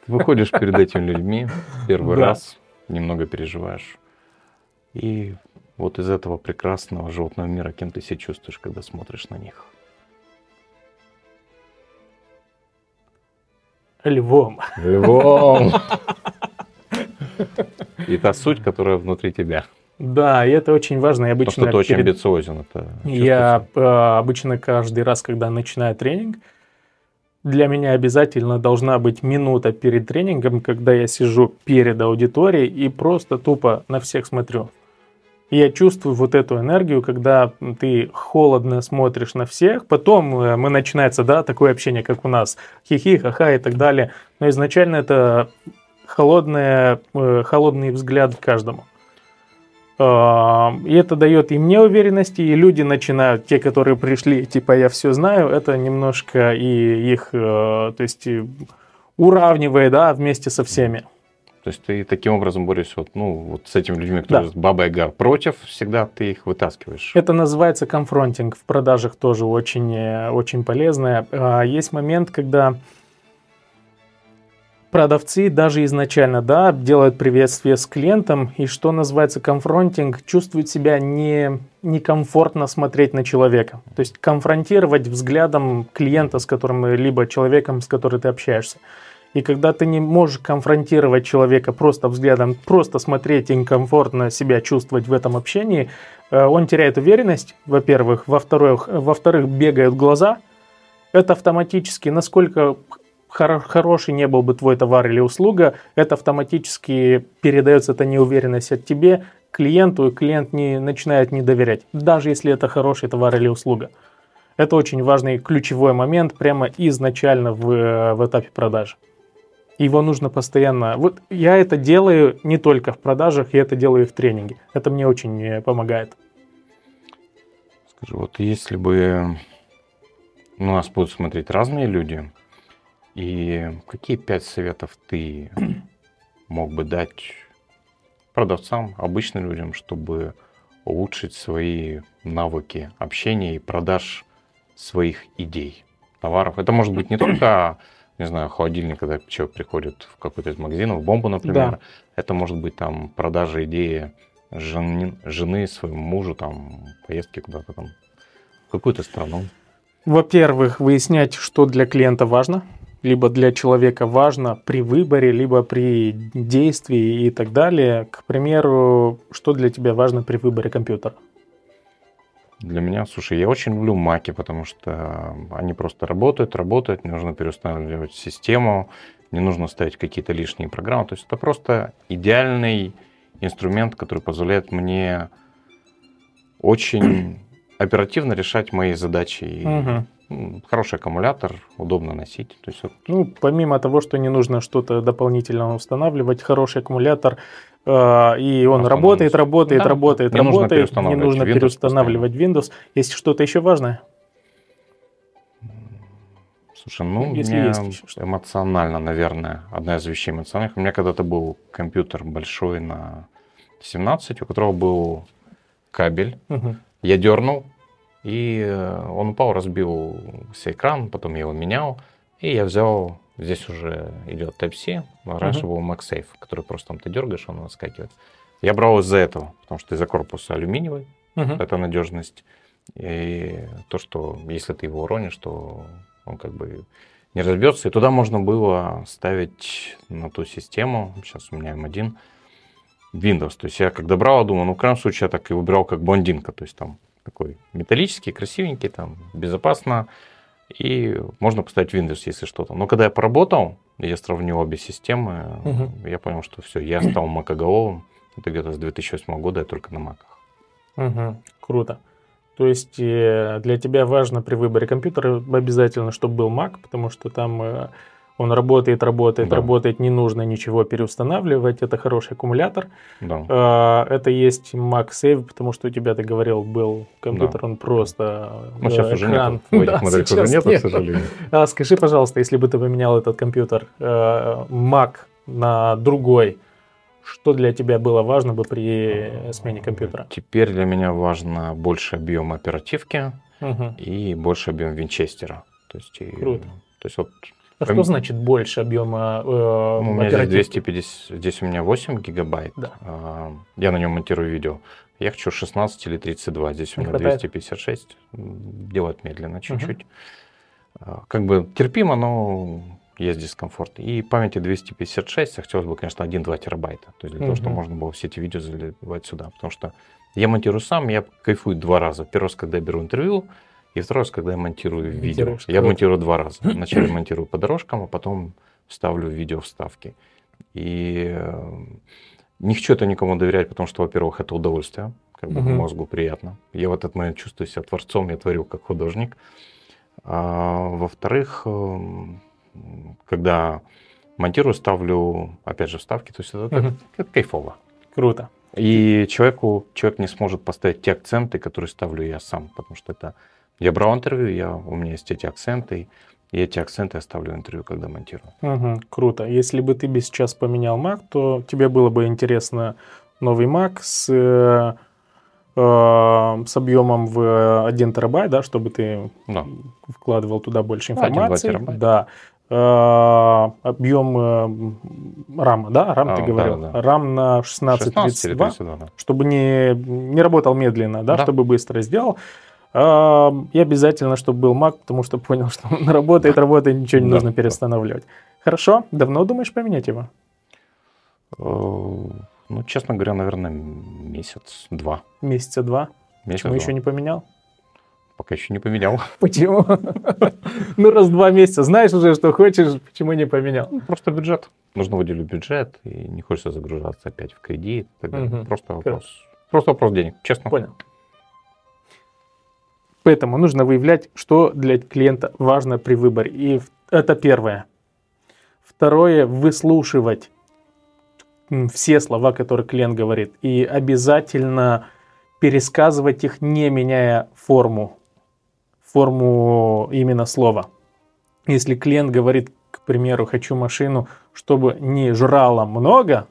Speaker 2: Выходишь перед этими людьми первый раз, немного переживаешь. И вот из этого прекрасного животного мира кем ты себя чувствуешь, когда смотришь на них?
Speaker 1: Львом.
Speaker 2: Львом. И та суть, которая внутри тебя.
Speaker 1: Да, и это очень важно. Я обычно
Speaker 2: Потому что ты перед... очень амбициозен. Это
Speaker 1: я э, обычно каждый раз, когда начинаю тренинг, для меня обязательно должна быть минута перед тренингом, когда я сижу перед аудиторией и просто тупо на всех смотрю. Я чувствую вот эту энергию, когда ты холодно смотришь на всех. Потом э, мы начинается, да, такое общение, как у нас, хихи, ха-ха и так далее. Но изначально это холодное, э, холодный взгляд каждому. А, и это дает и мне уверенности, и люди начинают, те, которые пришли, типа я все знаю, это немножко и их, э, то есть уравнивает, да, вместе со всеми.
Speaker 2: То есть ты таким образом борешься вот, ну, вот с этими людьми, которые да. баба Яга против, всегда ты их вытаскиваешь.
Speaker 1: Это называется confronting. В продажах тоже очень, э, очень полезное. Есть момент, когда продавцы даже изначально, да, делают приветствие с клиентом, и что называется confronting, чувствуют себя не, некомфортно смотреть на человека. То есть конфронтировать взглядом клиента, с которым, либо человеком, с которым ты общаешься. И когда ты не можешь конфронтировать человека просто взглядом, просто смотреть и некомфортно себя чувствовать в этом общении, э, он теряет уверенность, во-первых. Во-вторых, во-вторых, бегают глаза. Это автоматически, насколько хор- хороший не был бы твой товар или услуга, это автоматически передается эта неуверенность от тебе клиенту, и клиент не, начинает не доверять, даже если это хороший товар или услуга. Это очень важный ключевой момент прямо изначально в, э, в этапе продажи. Его нужно постоянно... Вот я это делаю не только в продажах, я это делаю и в тренинге. Это мне очень э, помогает.
Speaker 2: Скажи, вот если бы ну, нас будут смотреть разные люди, и какие пять советов ты мог бы дать продавцам, обычным людям, чтобы улучшить свои навыки общения и продаж своих идей, товаров? Это может быть не только не знаю, холодильник, когда человек приходит в какой-то из магазинов, бомбу, например, да. это может быть там продажа идеи жены, жены своему мужу, там, поездки куда-то там, в какую-то страну.
Speaker 1: Во-первых, выяснять, что для клиента важно, либо для человека важно при выборе, либо при действии и так далее. К примеру, что для тебя важно при выборе компьютера?
Speaker 2: Для меня, слушай, я очень люблю маки, потому что они просто работают, работают, не нужно переустанавливать систему, не нужно ставить какие-то лишние программы. То есть это просто идеальный инструмент, который позволяет мне очень оперативно решать мои задачи. И угу. Хороший аккумулятор, удобно носить. То есть.
Speaker 1: Ну, помимо того, что не нужно что-то дополнительно устанавливать, хороший аккумулятор а, и он работает, работает, да. работает, не работает. Нужно не нужно Windows переустанавливать постоянно. Windows. Есть что-то еще важное?
Speaker 2: Слушай, ну, Если мне есть эмоционально, наверное, одна из вещей эмоциональных. У меня когда-то был компьютер большой на 17, у которого был кабель. Угу. Я дернул, и э, он упал, разбил все экран, потом я его менял. И я взял Здесь уже идет Type-C, раньше uh-huh. был MagSafe, который просто там ты дергаешь, он выскакивает. Я брал из-за этого, потому что из-за корпуса алюминиевый, uh-huh. это надежность. И то, что если ты его уронишь, то он как бы не разбьется. И туда можно было ставить на ту систему, сейчас у меня M1, Windows. То есть я когда брал, думал, ну в крайнем случае я так и выбирал как блондинка. То есть там такой металлический, красивенький, там безопасно и можно поставить Windows, если что-то. Но когда я поработал, я сравнил обе системы, угу. я понял, что все, я стал макоголовым. Это где-то с 2008 года я только на маках.
Speaker 1: Угу. Круто. То есть э, для тебя важно при выборе компьютера обязательно, чтобы был Mac, потому что там э, он работает, работает, да. работает, не нужно ничего переустанавливать. Это хороший аккумулятор. Да. А, это есть MagSafe, потому что у тебя, ты говорил, был компьютер, да. он просто
Speaker 2: ну, сейчас экран. уже нет. Да, сейчас уже нету, нет. к сожалению.
Speaker 1: А, скажи, пожалуйста, если бы ты поменял этот компьютер э, Mac на другой, что для тебя было важно бы при смене компьютера?
Speaker 2: Теперь для меня важно больше объем оперативки угу. и больше объем винчестера. То есть,
Speaker 1: Круто.
Speaker 2: То есть вот
Speaker 1: а что значит больше объема э,
Speaker 2: ну, У меня здесь 250, здесь у меня 8 гигабайт. Да. Э, я на нем монтирую видео. Я хочу 16 или 32, здесь у меня хватает? 256. Делать медленно чуть-чуть. Угу. Как бы терпимо, но есть дискомфорт. И памяти 256, хотелось бы, конечно, 1-2 терабайта. То есть для угу. того, чтобы можно было все эти видео заливать сюда. Потому что я монтирую сам, я кайфую два раза. Первый раз, когда я беру интервью, и второй раз, когда я монтирую видео. Я монтирую два раза. Вначале монтирую по дорожкам, а потом ставлю видео вставки. И э, не хочу это никому доверять, потому что, во-первых, это удовольствие, как бы угу. мозгу приятно. Я в этот момент чувствую себя творцом, я творю как художник. А, во-вторых, э, когда монтирую, ставлю, опять же, вставки, то есть это, угу. это, это кайфово.
Speaker 1: Круто.
Speaker 2: И человеку, человек не сможет поставить те акценты, которые ставлю я сам, потому что это... Я брал интервью, я, у меня есть эти акценты, и эти акценты я ставлю в интервью, когда монтирую.
Speaker 1: Угу, круто. Если бы ты бы сейчас поменял Mac, то тебе было бы интересно новый Mac с, э, э с объемом в 1 терабайт, да, чтобы ты да. вкладывал туда больше информации. 1, да. Э, объем э, RAM, да, RAM а, ты говорил, да, да. RAM на 1632, 16 да. чтобы не, не работал медленно, да, да, чтобы быстро сделал. Э, и обязательно, чтобы был Mac, потому что понял, что он работает, работает, ничего не да, нужно перестанавливать. Хорошо, давно думаешь поменять его?
Speaker 2: Ну, честно говоря, наверное, месяц-два.
Speaker 1: Месяца два? Месяц Почему еще не поменял?
Speaker 2: Пока еще не поменял.
Speaker 1: Почему? Ну, раз два месяца знаешь уже, что хочешь, почему не поменял? Ну,
Speaker 2: просто бюджет. Нужно выделить бюджет, и не хочется загружаться опять в кредит. Просто вопрос. Просто вопрос денег, честно.
Speaker 1: Понял. Поэтому нужно выявлять, что для клиента важно при выборе. И это первое. Второе, выслушивать все слова, которые клиент говорит. И обязательно пересказывать их, не меняя форму форму именно слова. Если клиент говорит, к примеру, хочу машину, чтобы не жрала много,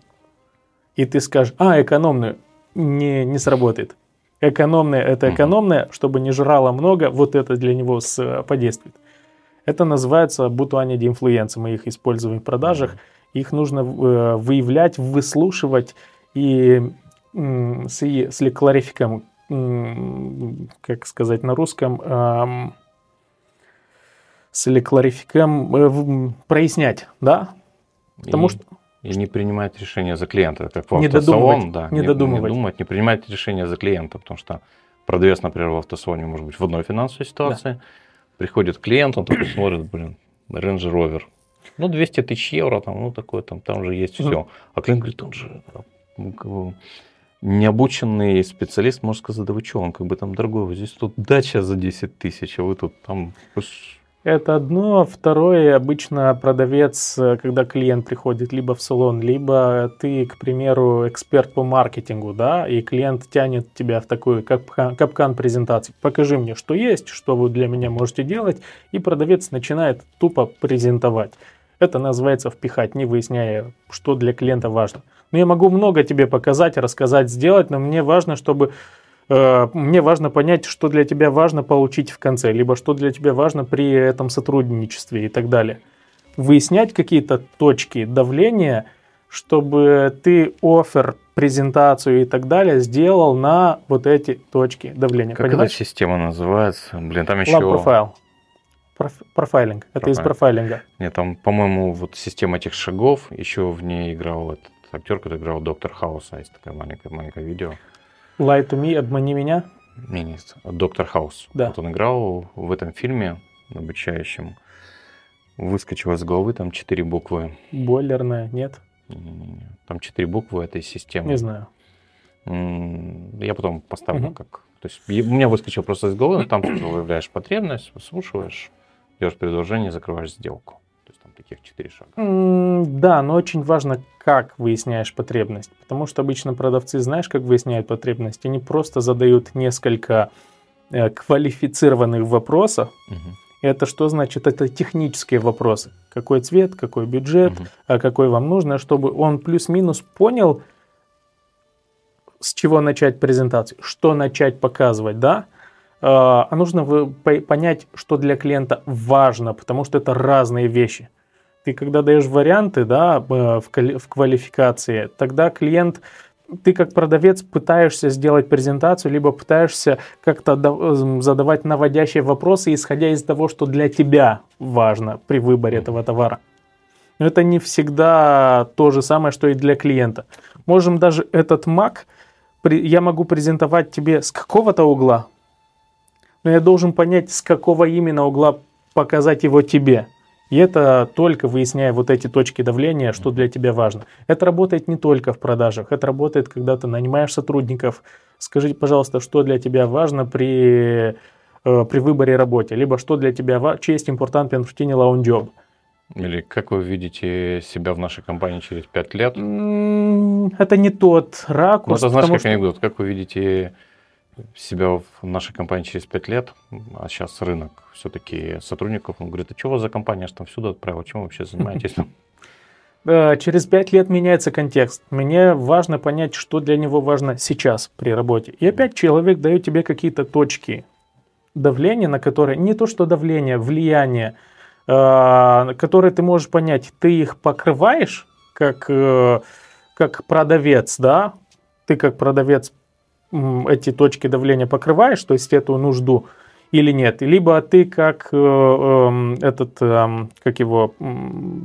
Speaker 1: и ты скажешь, а, экономную, не, не сработает. Экономная – это экономная, чтобы не жрала много, вот это для него с, подействует. Это называется бутуани инфлюенции. Мы их используем в продажах. Их нужно э, выявлять, выслушивать и с, с кларификом как сказать на русском, с кларификом э, прояснять, да?
Speaker 2: Потому и, что... И не принимать решения за клиента, как в автосалон, да.
Speaker 1: Не, не додумывать.
Speaker 2: Не думать, не принимать решения за клиента, потому что продавец, например, в автосалоне может быть в одной финансовой ситуации, да. приходит клиент, он такой смотрит, блин, Range Rover, ну, 200 тысяч евро, там, ну, такое, там, там же есть все. А клиент говорит, он же необученный специалист может сказать, да вы что, он как бы там дорогой, вот здесь тут дача за 10 тысяч, а вы тут там...
Speaker 1: Это одно. Второе, обычно продавец, когда клиент приходит либо в салон, либо ты, к примеру, эксперт по маркетингу, да, и клиент тянет тебя в такую капкан, капкан презентации. Покажи мне, что есть, что вы для меня можете делать, и продавец начинает тупо презентовать. Это называется впихать, не выясняя, что для клиента важно. Но я могу много тебе показать, рассказать, сделать, но мне важно, чтобы э, мне важно понять, что для тебя важно получить в конце, либо что для тебя важно при этом сотрудничестве и так далее. Выяснять какие-то точки давления, чтобы ты офер, презентацию и так далее сделал на вот эти точки давления.
Speaker 2: Как Понимаешь? эта система называется? Блин, там еще...
Speaker 1: Profile. Профайлинг. Это Профайл. из профайлинга.
Speaker 2: Нет, там, по-моему, вот система этих шагов, еще в ней играл этот актер, который играл Доктор Хауса. Есть такое маленькое, маленькое видео.
Speaker 1: Lie to me, обмани меня?
Speaker 2: Не, не, Доктор Хаус. Да. Вот он играл в этом фильме обучающем. Выскочил из головы там четыре буквы.
Speaker 1: Бойлерная, нет?
Speaker 2: Не-не-не. Там четыре буквы этой системы.
Speaker 1: Не знаю.
Speaker 2: Я потом поставлю угу. как... То есть у меня выскочил просто из головы, там ты выявляешь потребность, выслушиваешь, делаешь предложение, закрываешь сделку таких четыре шага.
Speaker 1: да, но очень важно, как выясняешь потребность. Потому что обычно продавцы, знаешь, как выясняют потребность? Они просто задают несколько э, квалифицированных вопросов. Угу. Это что значит? Это технические вопросы. Какой цвет, какой бюджет, угу. какой вам нужно, чтобы он плюс-минус понял, с чего начать презентацию, что начать показывать, да? А, а нужно понять, что для клиента важно, потому что это разные вещи ты когда даешь варианты да, в квалификации, тогда клиент ты как продавец пытаешься сделать презентацию, либо пытаешься как-то задавать наводящие вопросы, исходя из того, что для тебя важно при выборе этого товара. Но это не всегда то же самое, что и для клиента. Можем даже этот Mac, я могу презентовать тебе с какого-то угла, но я должен понять, с какого именно угла показать его тебе. И это только выясняя вот эти точки давления, что для тебя важно. Это работает не только в продажах, это работает, когда ты нанимаешь сотрудников. Скажите, пожалуйста, что для тебя важно при, э, при выборе работы, либо что для тебя важно, честь импортант пенфутини лаунджоб.
Speaker 2: Или как вы видите себя в нашей компании через пять лет?
Speaker 1: Это не тот ракурс. Ну,
Speaker 2: это знаешь, как что... анекдот. Как вы видите себя в нашей компании через 5 лет, а сейчас рынок все-таки сотрудников, он говорит, а что у вас за компания, что там всюду отправил, чем вы вообще занимаетесь?
Speaker 1: Через 5 лет меняется контекст. Мне важно понять, что для него важно сейчас при работе. И опять человек дает тебе какие-то точки давления, на которые, не то что давление, влияние, а, которые ты можешь понять, ты их покрываешь как, э, как продавец, да, ты как продавец эти точки давления покрываешь, то есть эту нужду или нет, либо ты как э, э, этот, э, как его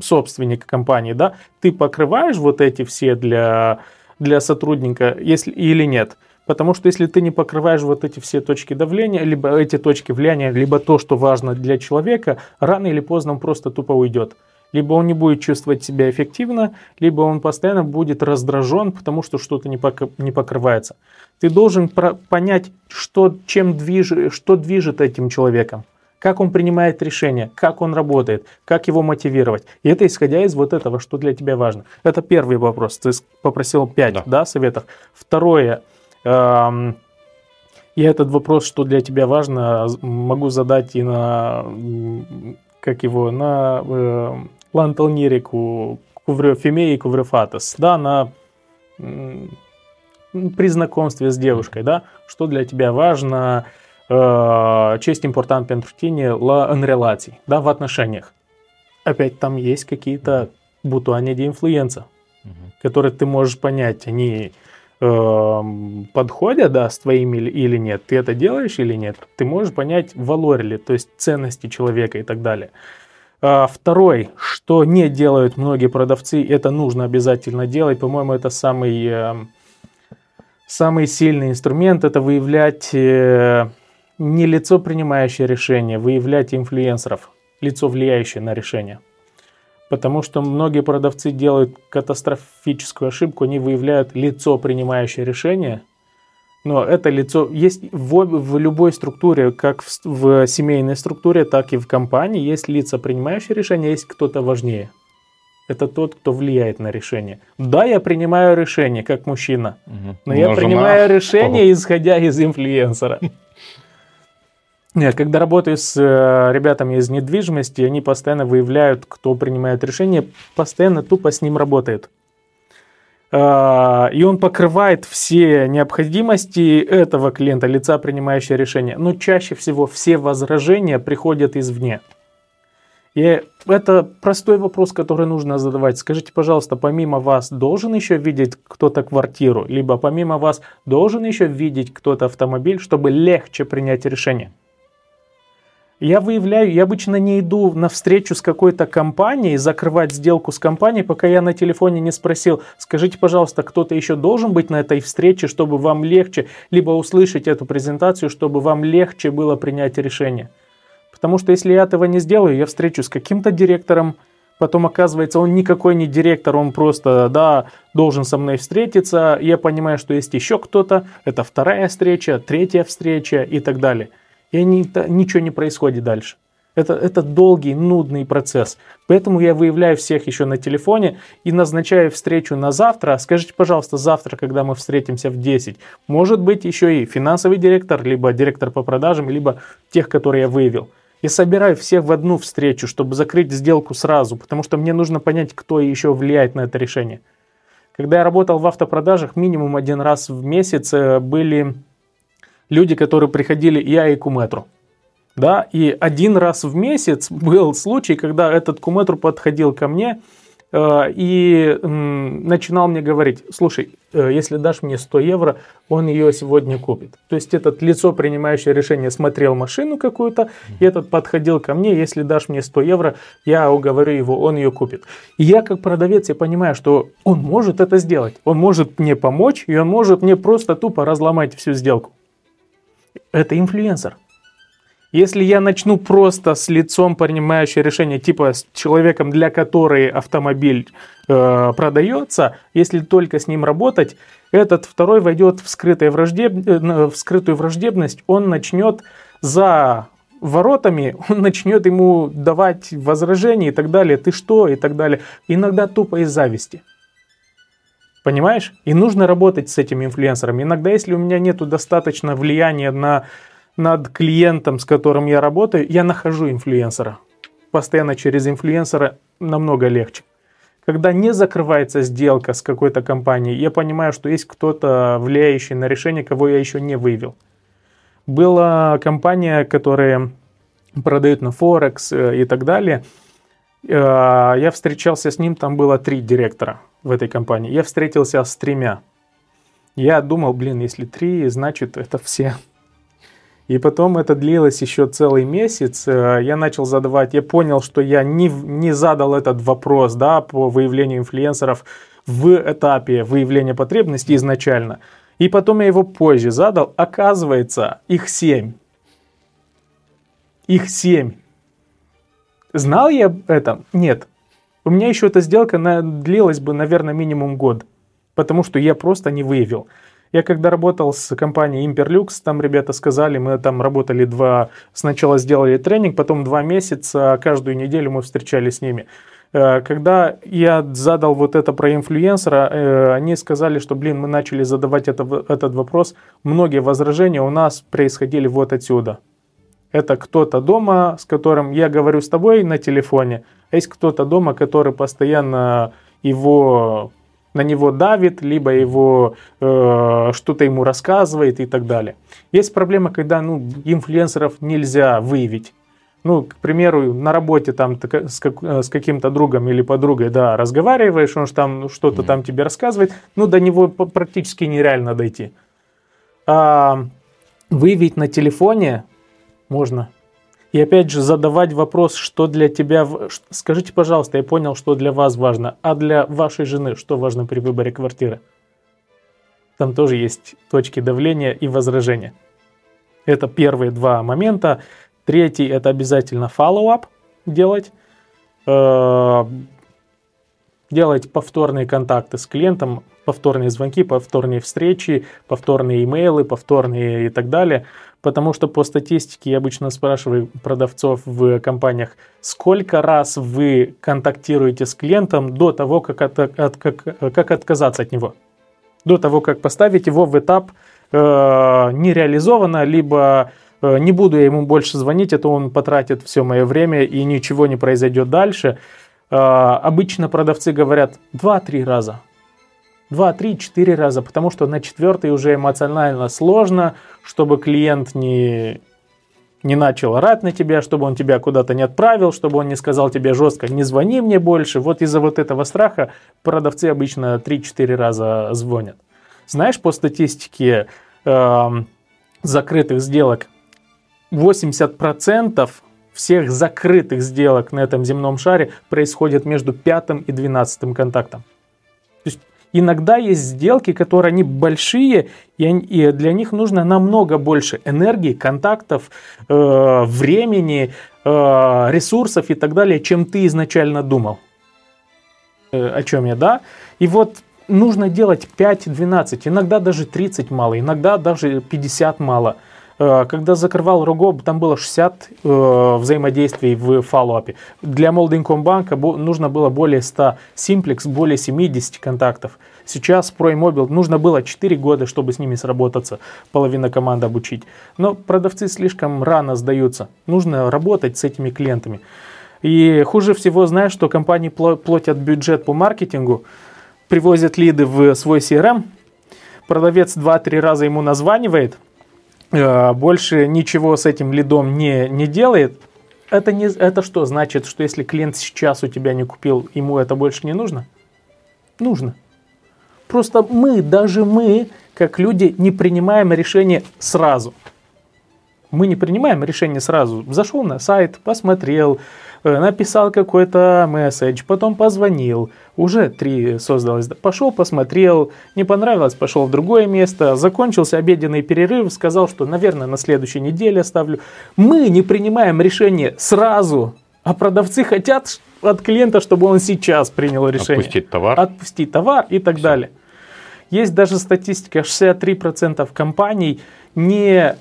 Speaker 1: собственник компании, да, ты покрываешь вот эти все для для сотрудника, если или нет. Потому что если ты не покрываешь вот эти все точки давления, либо эти точки влияния, либо то, что важно для человека, рано или поздно он просто тупо уйдет. Либо он не будет чувствовать себя эффективно, либо он постоянно будет раздражен, потому что что-то не, пок- не покрывается. Ты должен про- понять, что, чем движ- что движет этим человеком, как он принимает решения, как он работает, как его мотивировать. И это исходя из вот этого, что для тебя важно. Это первый вопрос. Ты попросил пять да. Да, советов. Второе. Эм, я этот вопрос, что для тебя важно, могу задать и на как его, на э, ланталнирику куврёфемеи куврёфатос, да, на при знакомстве с девушкой, да, что для тебя важно, э, честь импортант пентрутини ла релаций, да, в отношениях. Опять там есть какие-то бутуани де инфлюенса, угу. которые ты можешь понять, они э, подходят, да, с твоими или нет, ты это делаешь или нет, ты можешь понять валорили, то есть ценности человека и так далее. Второй, что не делают многие продавцы, это нужно обязательно делать. По-моему, это самый, э, самый сильный инструмент, это выявлять э, не лицо, принимающее решение, выявлять инфлюенсеров, лицо, влияющее на решение. Потому что многие продавцы делают катастрофическую ошибку, они выявляют лицо, принимающее решение – но это лицо есть в, в любой структуре, как в, в семейной структуре, так и в компании, есть лица, принимающие решения, есть кто-то важнее. Это тот, кто влияет на решение. Да, я принимаю решение как мужчина, угу. но, но я принимаю жена... решение, исходя из инфлюенсера. Нет, когда работаю с э, ребятами из недвижимости, они постоянно выявляют, кто принимает решение, постоянно тупо с ним работает. А, и он покрывает все необходимости этого клиента, лица, принимающего решение. Но чаще всего все возражения приходят извне. И это простой вопрос, который нужно задавать. Скажите, пожалуйста, помимо вас должен еще видеть кто-то квартиру, либо помимо вас должен еще видеть кто-то автомобиль, чтобы легче принять решение? Я выявляю, я обычно не иду на встречу с какой-то компанией, закрывать сделку с компанией, пока я на телефоне не спросил, скажите, пожалуйста, кто-то еще должен быть на этой встрече, чтобы вам легче, либо услышать эту презентацию, чтобы вам легче было принять решение. Потому что если я этого не сделаю, я встречу с каким-то директором, потом оказывается, он никакой не директор, он просто, да, должен со мной встретиться, я понимаю, что есть еще кто-то, это вторая встреча, третья встреча и так далее – и они, ничего не происходит дальше. Это, это долгий, нудный процесс. Поэтому я выявляю всех еще на телефоне и назначаю встречу на завтра. Скажите, пожалуйста, завтра, когда мы встретимся в 10, может быть еще и финансовый директор, либо директор по продажам, либо тех, которые я выявил. Я собираю всех в одну встречу, чтобы закрыть сделку сразу, потому что мне нужно понять, кто еще влияет на это решение. Когда я работал в автопродажах, минимум один раз в месяц э, были люди, которые приходили, я и куметру. Да, и один раз в месяц был случай, когда этот куметру подходил ко мне Э, и начинал мне говорить, слушай, э, если дашь мне 100 евро, он ее сегодня купит. То есть этот лицо, принимающее решение, смотрел машину какую-то, и этот подходил ко мне, если дашь мне 100 евро, я уговорю его, он ее купит. И я как продавец, я понимаю, что он может это сделать, он может мне помочь, и он может мне просто тупо разломать всю сделку. Это инфлюенсер. Если я начну просто с лицом, принимающим решение, типа с человеком, для которой автомобиль э, продается, если только с ним работать, этот второй войдет в, враждеб... Э, в скрытую враждебность, он начнет за воротами, он начнет ему давать возражения и так далее, ты что и так далее. Иногда тупо из зависти. Понимаешь? И нужно работать с этим инфлюенсером. Иногда, если у меня нет достаточно влияния на над клиентом, с которым я работаю, я нахожу инфлюенсера. Постоянно через инфлюенсера намного легче. Когда не закрывается сделка с какой-то компанией, я понимаю, что есть кто-то влияющий на решение, кого я еще не выявил. Была компания, которая продают на Форекс э, и так далее. Э, я встречался с ним, там было три директора в этой компании. Я встретился с тремя. Я думал, блин, если три, значит это все и потом это длилось еще целый месяц. Э, я начал задавать, я понял, что я не, не задал этот вопрос да, по выявлению инфлюенсеров в этапе выявления потребностей изначально. И потом я его позже задал. Оказывается, их семь. Их семь. Знал я это? Нет. У меня еще эта сделка длилась бы, наверное, минимум год. Потому что я просто не выявил. Я когда работал с компанией Imperlux, там ребята сказали, мы там работали два, сначала сделали тренинг, потом два месяца, каждую неделю мы встречались с ними. Э, когда я задал вот это про инфлюенсера, э, они сказали, что, блин, мы начали задавать это, этот вопрос. Многие возражения у нас происходили вот отсюда. Это кто-то дома, с которым я говорю с тобой на телефоне, а есть кто-то дома, который постоянно его на него давит, либо его э, что-то ему рассказывает и так далее. Есть проблема, когда ну, инфлюенсеров нельзя выявить. Ну, к примеру, на работе там с, как, с каким-то другом или подругой, да, разговариваешь, он же там что-то там тебе рассказывает, ну, до него практически нереально дойти. А выявить на телефоне можно. И опять же задавать вопрос, что для тебя... Скажите, пожалуйста, я понял, что для вас важно, а для вашей жены что важно при выборе квартиры? Там тоже есть точки давления и возражения. Это первые два момента. Третий – это обязательно follow-up делать. Э, делать повторные контакты с клиентом, повторные звонки, повторные встречи, повторные имейлы, повторные и так далее. Потому что по статистике я обычно спрашиваю продавцов в компаниях, сколько раз вы контактируете с клиентом до того, как, от, от, как, как отказаться от него. До того, как поставить его в этап э, нереализованно, либо э, не буду я ему больше звонить, это он потратит все мое время и ничего не произойдет дальше. Э, обычно продавцы говорят 2-3 раза. 2, 3, 4 раза, потому что на четвертый уже эмоционально сложно, чтобы клиент не, не начал орать на тебя, чтобы он тебя куда-то не отправил, чтобы он не сказал тебе жестко, не звони мне больше. Вот из-за вот этого страха продавцы обычно 3-4 раза звонят. Знаешь, по статистике э, закрытых сделок 80% всех закрытых сделок на этом земном шаре происходит между пятым и двенадцатым контактом. Иногда есть сделки, которые они большие, и для них нужно намного больше энергии, контактов, э, времени, э, ресурсов и так далее, чем ты изначально думал. Э, о чем я, да? И вот нужно делать 5-12, иногда даже 30 мало, иногда даже 50 мало – когда закрывал Рогоб, там было 60 э, взаимодействий в фоллоуапе. Для Молдинкомбанка нужно было более 100, Simplex более 70 контактов. Сейчас Pro Mobile нужно было 4 года, чтобы с ними сработаться, половина команды обучить. Но продавцы слишком рано сдаются. Нужно работать с этими клиентами. И хуже всего, знаешь, что компании платят бюджет по маркетингу, привозят лиды в свой CRM, продавец 2-3 раза ему названивает – Э, больше ничего с этим лидом не, не делает, это, не, это что значит, что если клиент сейчас у тебя не купил, ему это больше не нужно? Нужно. Просто мы, даже мы, как люди, не принимаем решение сразу. Мы не принимаем решение сразу. Зашел на сайт, посмотрел, Э, написал какой-то месседж, потом позвонил, уже три создалось. Пошел, посмотрел, не понравилось, пошел в другое место, закончился обеденный перерыв, сказал, что, наверное, на следующей неделе оставлю. Мы не принимаем решение сразу, а продавцы хотят от клиента, чтобы он сейчас принял решение.
Speaker 2: Отпустить товар.
Speaker 1: Отпустить tовар и так Все. далее. Есть даже статистика, 63% компаний не...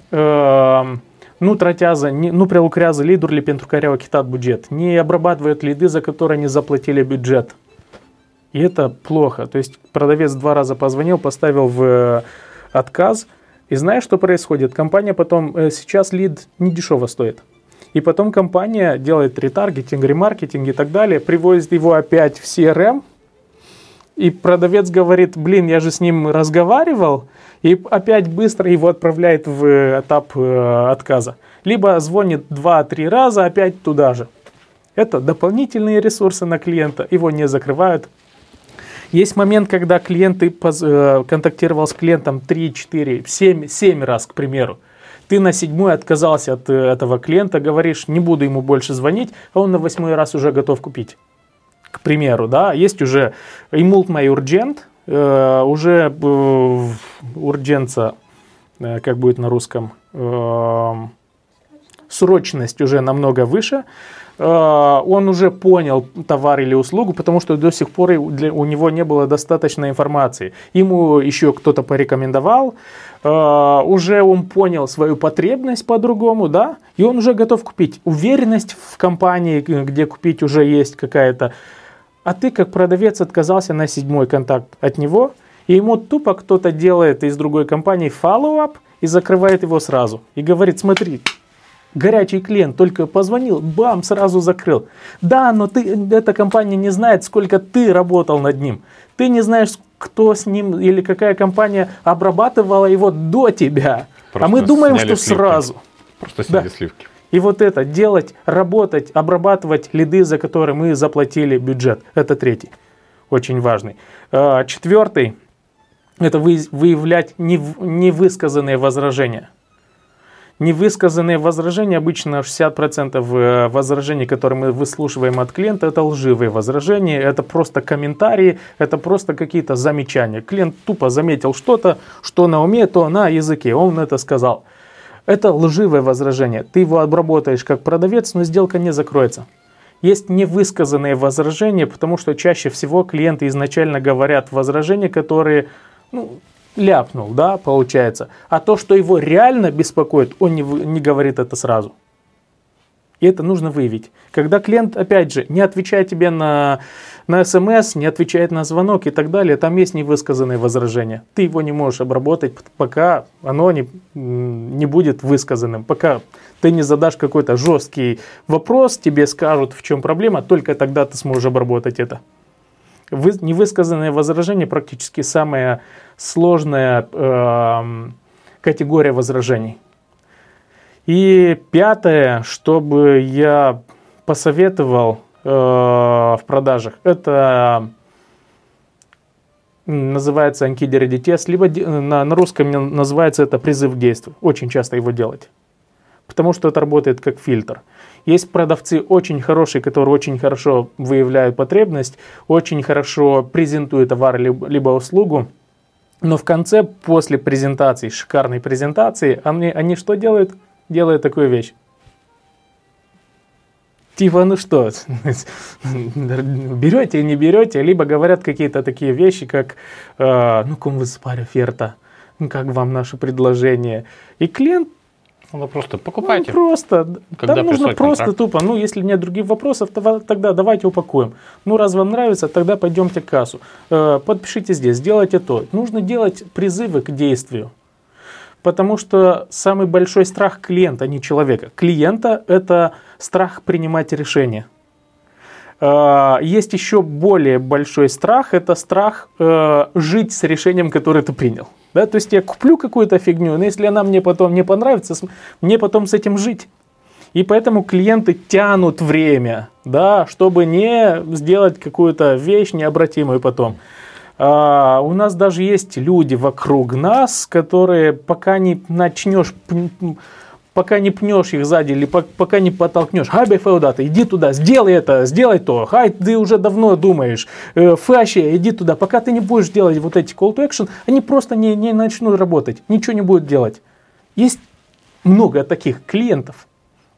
Speaker 1: Nu tratează, nu prelucrează lead-urile pentru care au achitat не обрабатывают лиды, за которые они заплатили бюджет. И это плохо. То есть продавец два раза позвонил, поставил в э, отказ, и знаешь, что происходит? Компания потом, э, сейчас лид не дешево стоит. И потом компания делает ретаргетинг, ремаркетинг и так далее, привозит его опять в CRM, и продавец говорит, блин, я же с ним разговаривал, и опять быстро его отправляет в этап э, отказа. Либо звонит 2-3 раза опять туда же. Это дополнительные ресурсы на клиента, его не закрывают. Есть момент, когда клиент э, контактировал с клиентом 3, 4, 7, 7 раз, к примеру. Ты на седьмой отказался от э, этого клиента, говоришь, не буду ему больше звонить, а он на восьмой раз уже готов купить. К примеру, да, есть уже Imult My Urgent, Э, уже э, урдженца, э, как будет на русском, срочность уже намного выше, он уже понял товар или услугу, потому что до сих пор у него не было достаточной информации. Ему еще кто-то порекомендовал, уже он понял свою потребность по-другому, да, и он уже готов купить. Уверенность в компании, где купить уже есть какая-то а ты как продавец отказался на седьмой контакт от него, и ему тупо кто-то делает из другой компании follow-up и закрывает его сразу. И говорит, смотри, горячий клиент только позвонил, бам, сразу закрыл. Да, но ты, эта компания не знает, сколько ты работал над ним. Ты не знаешь, кто с ним или какая компания обрабатывала его до тебя. Просто а мы думаем, что сливки. сразу.
Speaker 2: Просто сняли да. сливки.
Speaker 1: И вот это делать, работать, обрабатывать лиды, за которые мы заплатили бюджет. Это третий, очень важный. А, четвертый – это выявлять невысказанные возражения. Невысказанные возражения, обычно 60% э, возражений, которые мы выслушиваем от клиента, это лживые возражения, это просто комментарии, это просто какие-то замечания. Клиент тупо заметил что-то, что на уме, то на языке, он это сказал. Это лживое возражение. Ты его обработаешь как продавец, но сделка не закроется. Есть невысказанные возражения, потому что чаще всего клиенты изначально говорят возражения, которые ну, ляпнул, да, получается. А то, что его реально беспокоит, он не, не говорит это сразу. И это нужно выявить. Когда клиент, опять же, не отвечает тебе на, на смс, не отвечает на звонок и так далее, там есть невысказанные возражения. Ты его не можешь обработать, пока оно не, не будет высказанным. Пока ты не задашь какой-то жесткий вопрос, тебе скажут, в чем проблема, только тогда ты сможешь обработать это. Вы, невысказанные возражения практически самая сложная э, категория возражений. И пятое, чтобы я посоветовал э, в продажах, это называется анкидеридитес, либо на, на русском называется это призыв к действию. Очень часто его делать. Потому что это работает как фильтр. Есть продавцы очень хорошие, которые очень хорошо выявляют потребность, очень хорошо презентуют товар либо, либо услугу, но в конце, после презентации, шикарной презентации, они, они что делают? Делает такую вещь. Типа, ну что, берете, не берете, либо говорят какие-то такие вещи, как, э, ну, кому вы спарь оферта, ну, как вам наше предложение. И клиент
Speaker 2: ну, просто покупайте.
Speaker 1: Ну, просто. Когда Там нужно просто контракт. тупо. Ну, если нет других вопросов, то, тогда давайте упакуем. Ну, раз вам нравится, тогда пойдемте к кассу. Э, подпишите здесь, сделайте то. Нужно делать призывы к действию. Потому что самый большой страх клиента, а не человека. Клиента – это страх принимать решения. А, есть еще более большой страх, это страх э, жить с решением, которое ты принял. Да? То есть я куплю какую-то фигню, но если она мне потом не понравится, мне потом с этим жить. И поэтому клиенты тянут время, да, чтобы не сделать какую-то вещь необратимую потом. А, у нас даже есть люди вокруг нас, которые пока не начнешь пока не пнешь их сзади или пока не подтолкнешь. Хаби Феодата, иди туда, сделай это, сделай то. Хай, ты уже давно думаешь. Э, Фаши, иди туда. Пока ты не будешь делать вот эти call to action, они просто не, не начнут работать, ничего не будут делать. Есть много таких клиентов.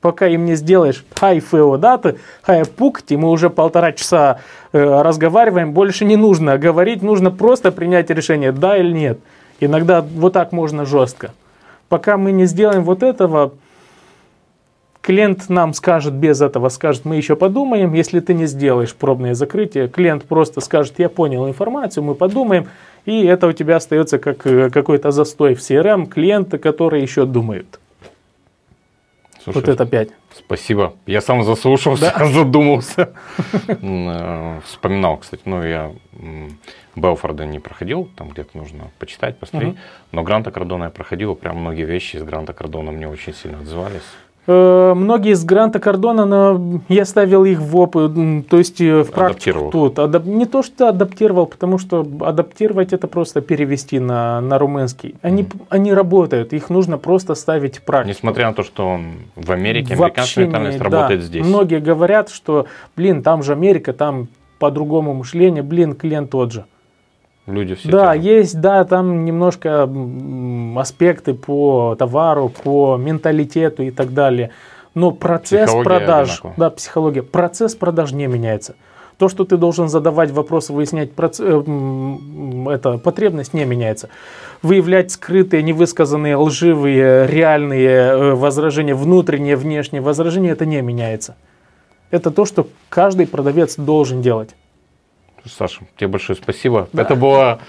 Speaker 1: Пока им не сделаешь хай феодаты, хай пукти, мы уже полтора часа э, разговариваем, больше не нужно говорить, нужно просто принять решение, да или нет. Иногда вот так можно жестко. Пока мы не сделаем вот этого, клиент нам скажет без этого, скажет, мы еще подумаем. Если ты не сделаешь пробное закрытие, клиент просто скажет, я понял информацию, мы подумаем. И это у тебя остается как э, какой-то застой в CRM, клиенты, которые еще думают. Слушай, вот это пять.
Speaker 2: Спасибо. Я сам заслушался, да? задумался. Э, вспоминал, кстати, ну я Белфорда не проходил, там где-то нужно почитать, посмотреть. Но Гранта Кардона я проходил, прям многие вещи из Гранта Кардона мне очень сильно отзывались.
Speaker 1: Э, многие из Гранта Кардона, но я ставил их в опыт, то есть э, в практику тут. Адап, не то, что адаптировал, потому что адаптировать это просто перевести на, на румынский. Они, mm. они работают, их нужно просто ставить в практику.
Speaker 2: Несмотря на то, что он в Америке, американская ментальность работает да. здесь.
Speaker 1: Многие говорят, что, блин, там же Америка, там по-другому мышление, блин, клиент тот же.
Speaker 2: Люди все.
Speaker 1: Да, те есть, да, там немножко аспекты по товару, по менталитету и так далее. Но процесс психология продаж, одинаково. да, психология, процесс продаж не меняется. То, что ты должен задавать вопросы, выяснять проц... Э, это, потребность не меняется. Выявлять скрытые, невысказанные, лживые, реальные э, возражения, внутренние, внешние возражения, это не меняется. Это то, что каждый продавец должен делать.
Speaker 2: Саша, тебе большое спасибо. Да. Это было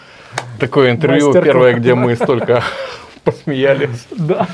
Speaker 2: такое интервью первое, где мы столько посмеялись.
Speaker 1: Да.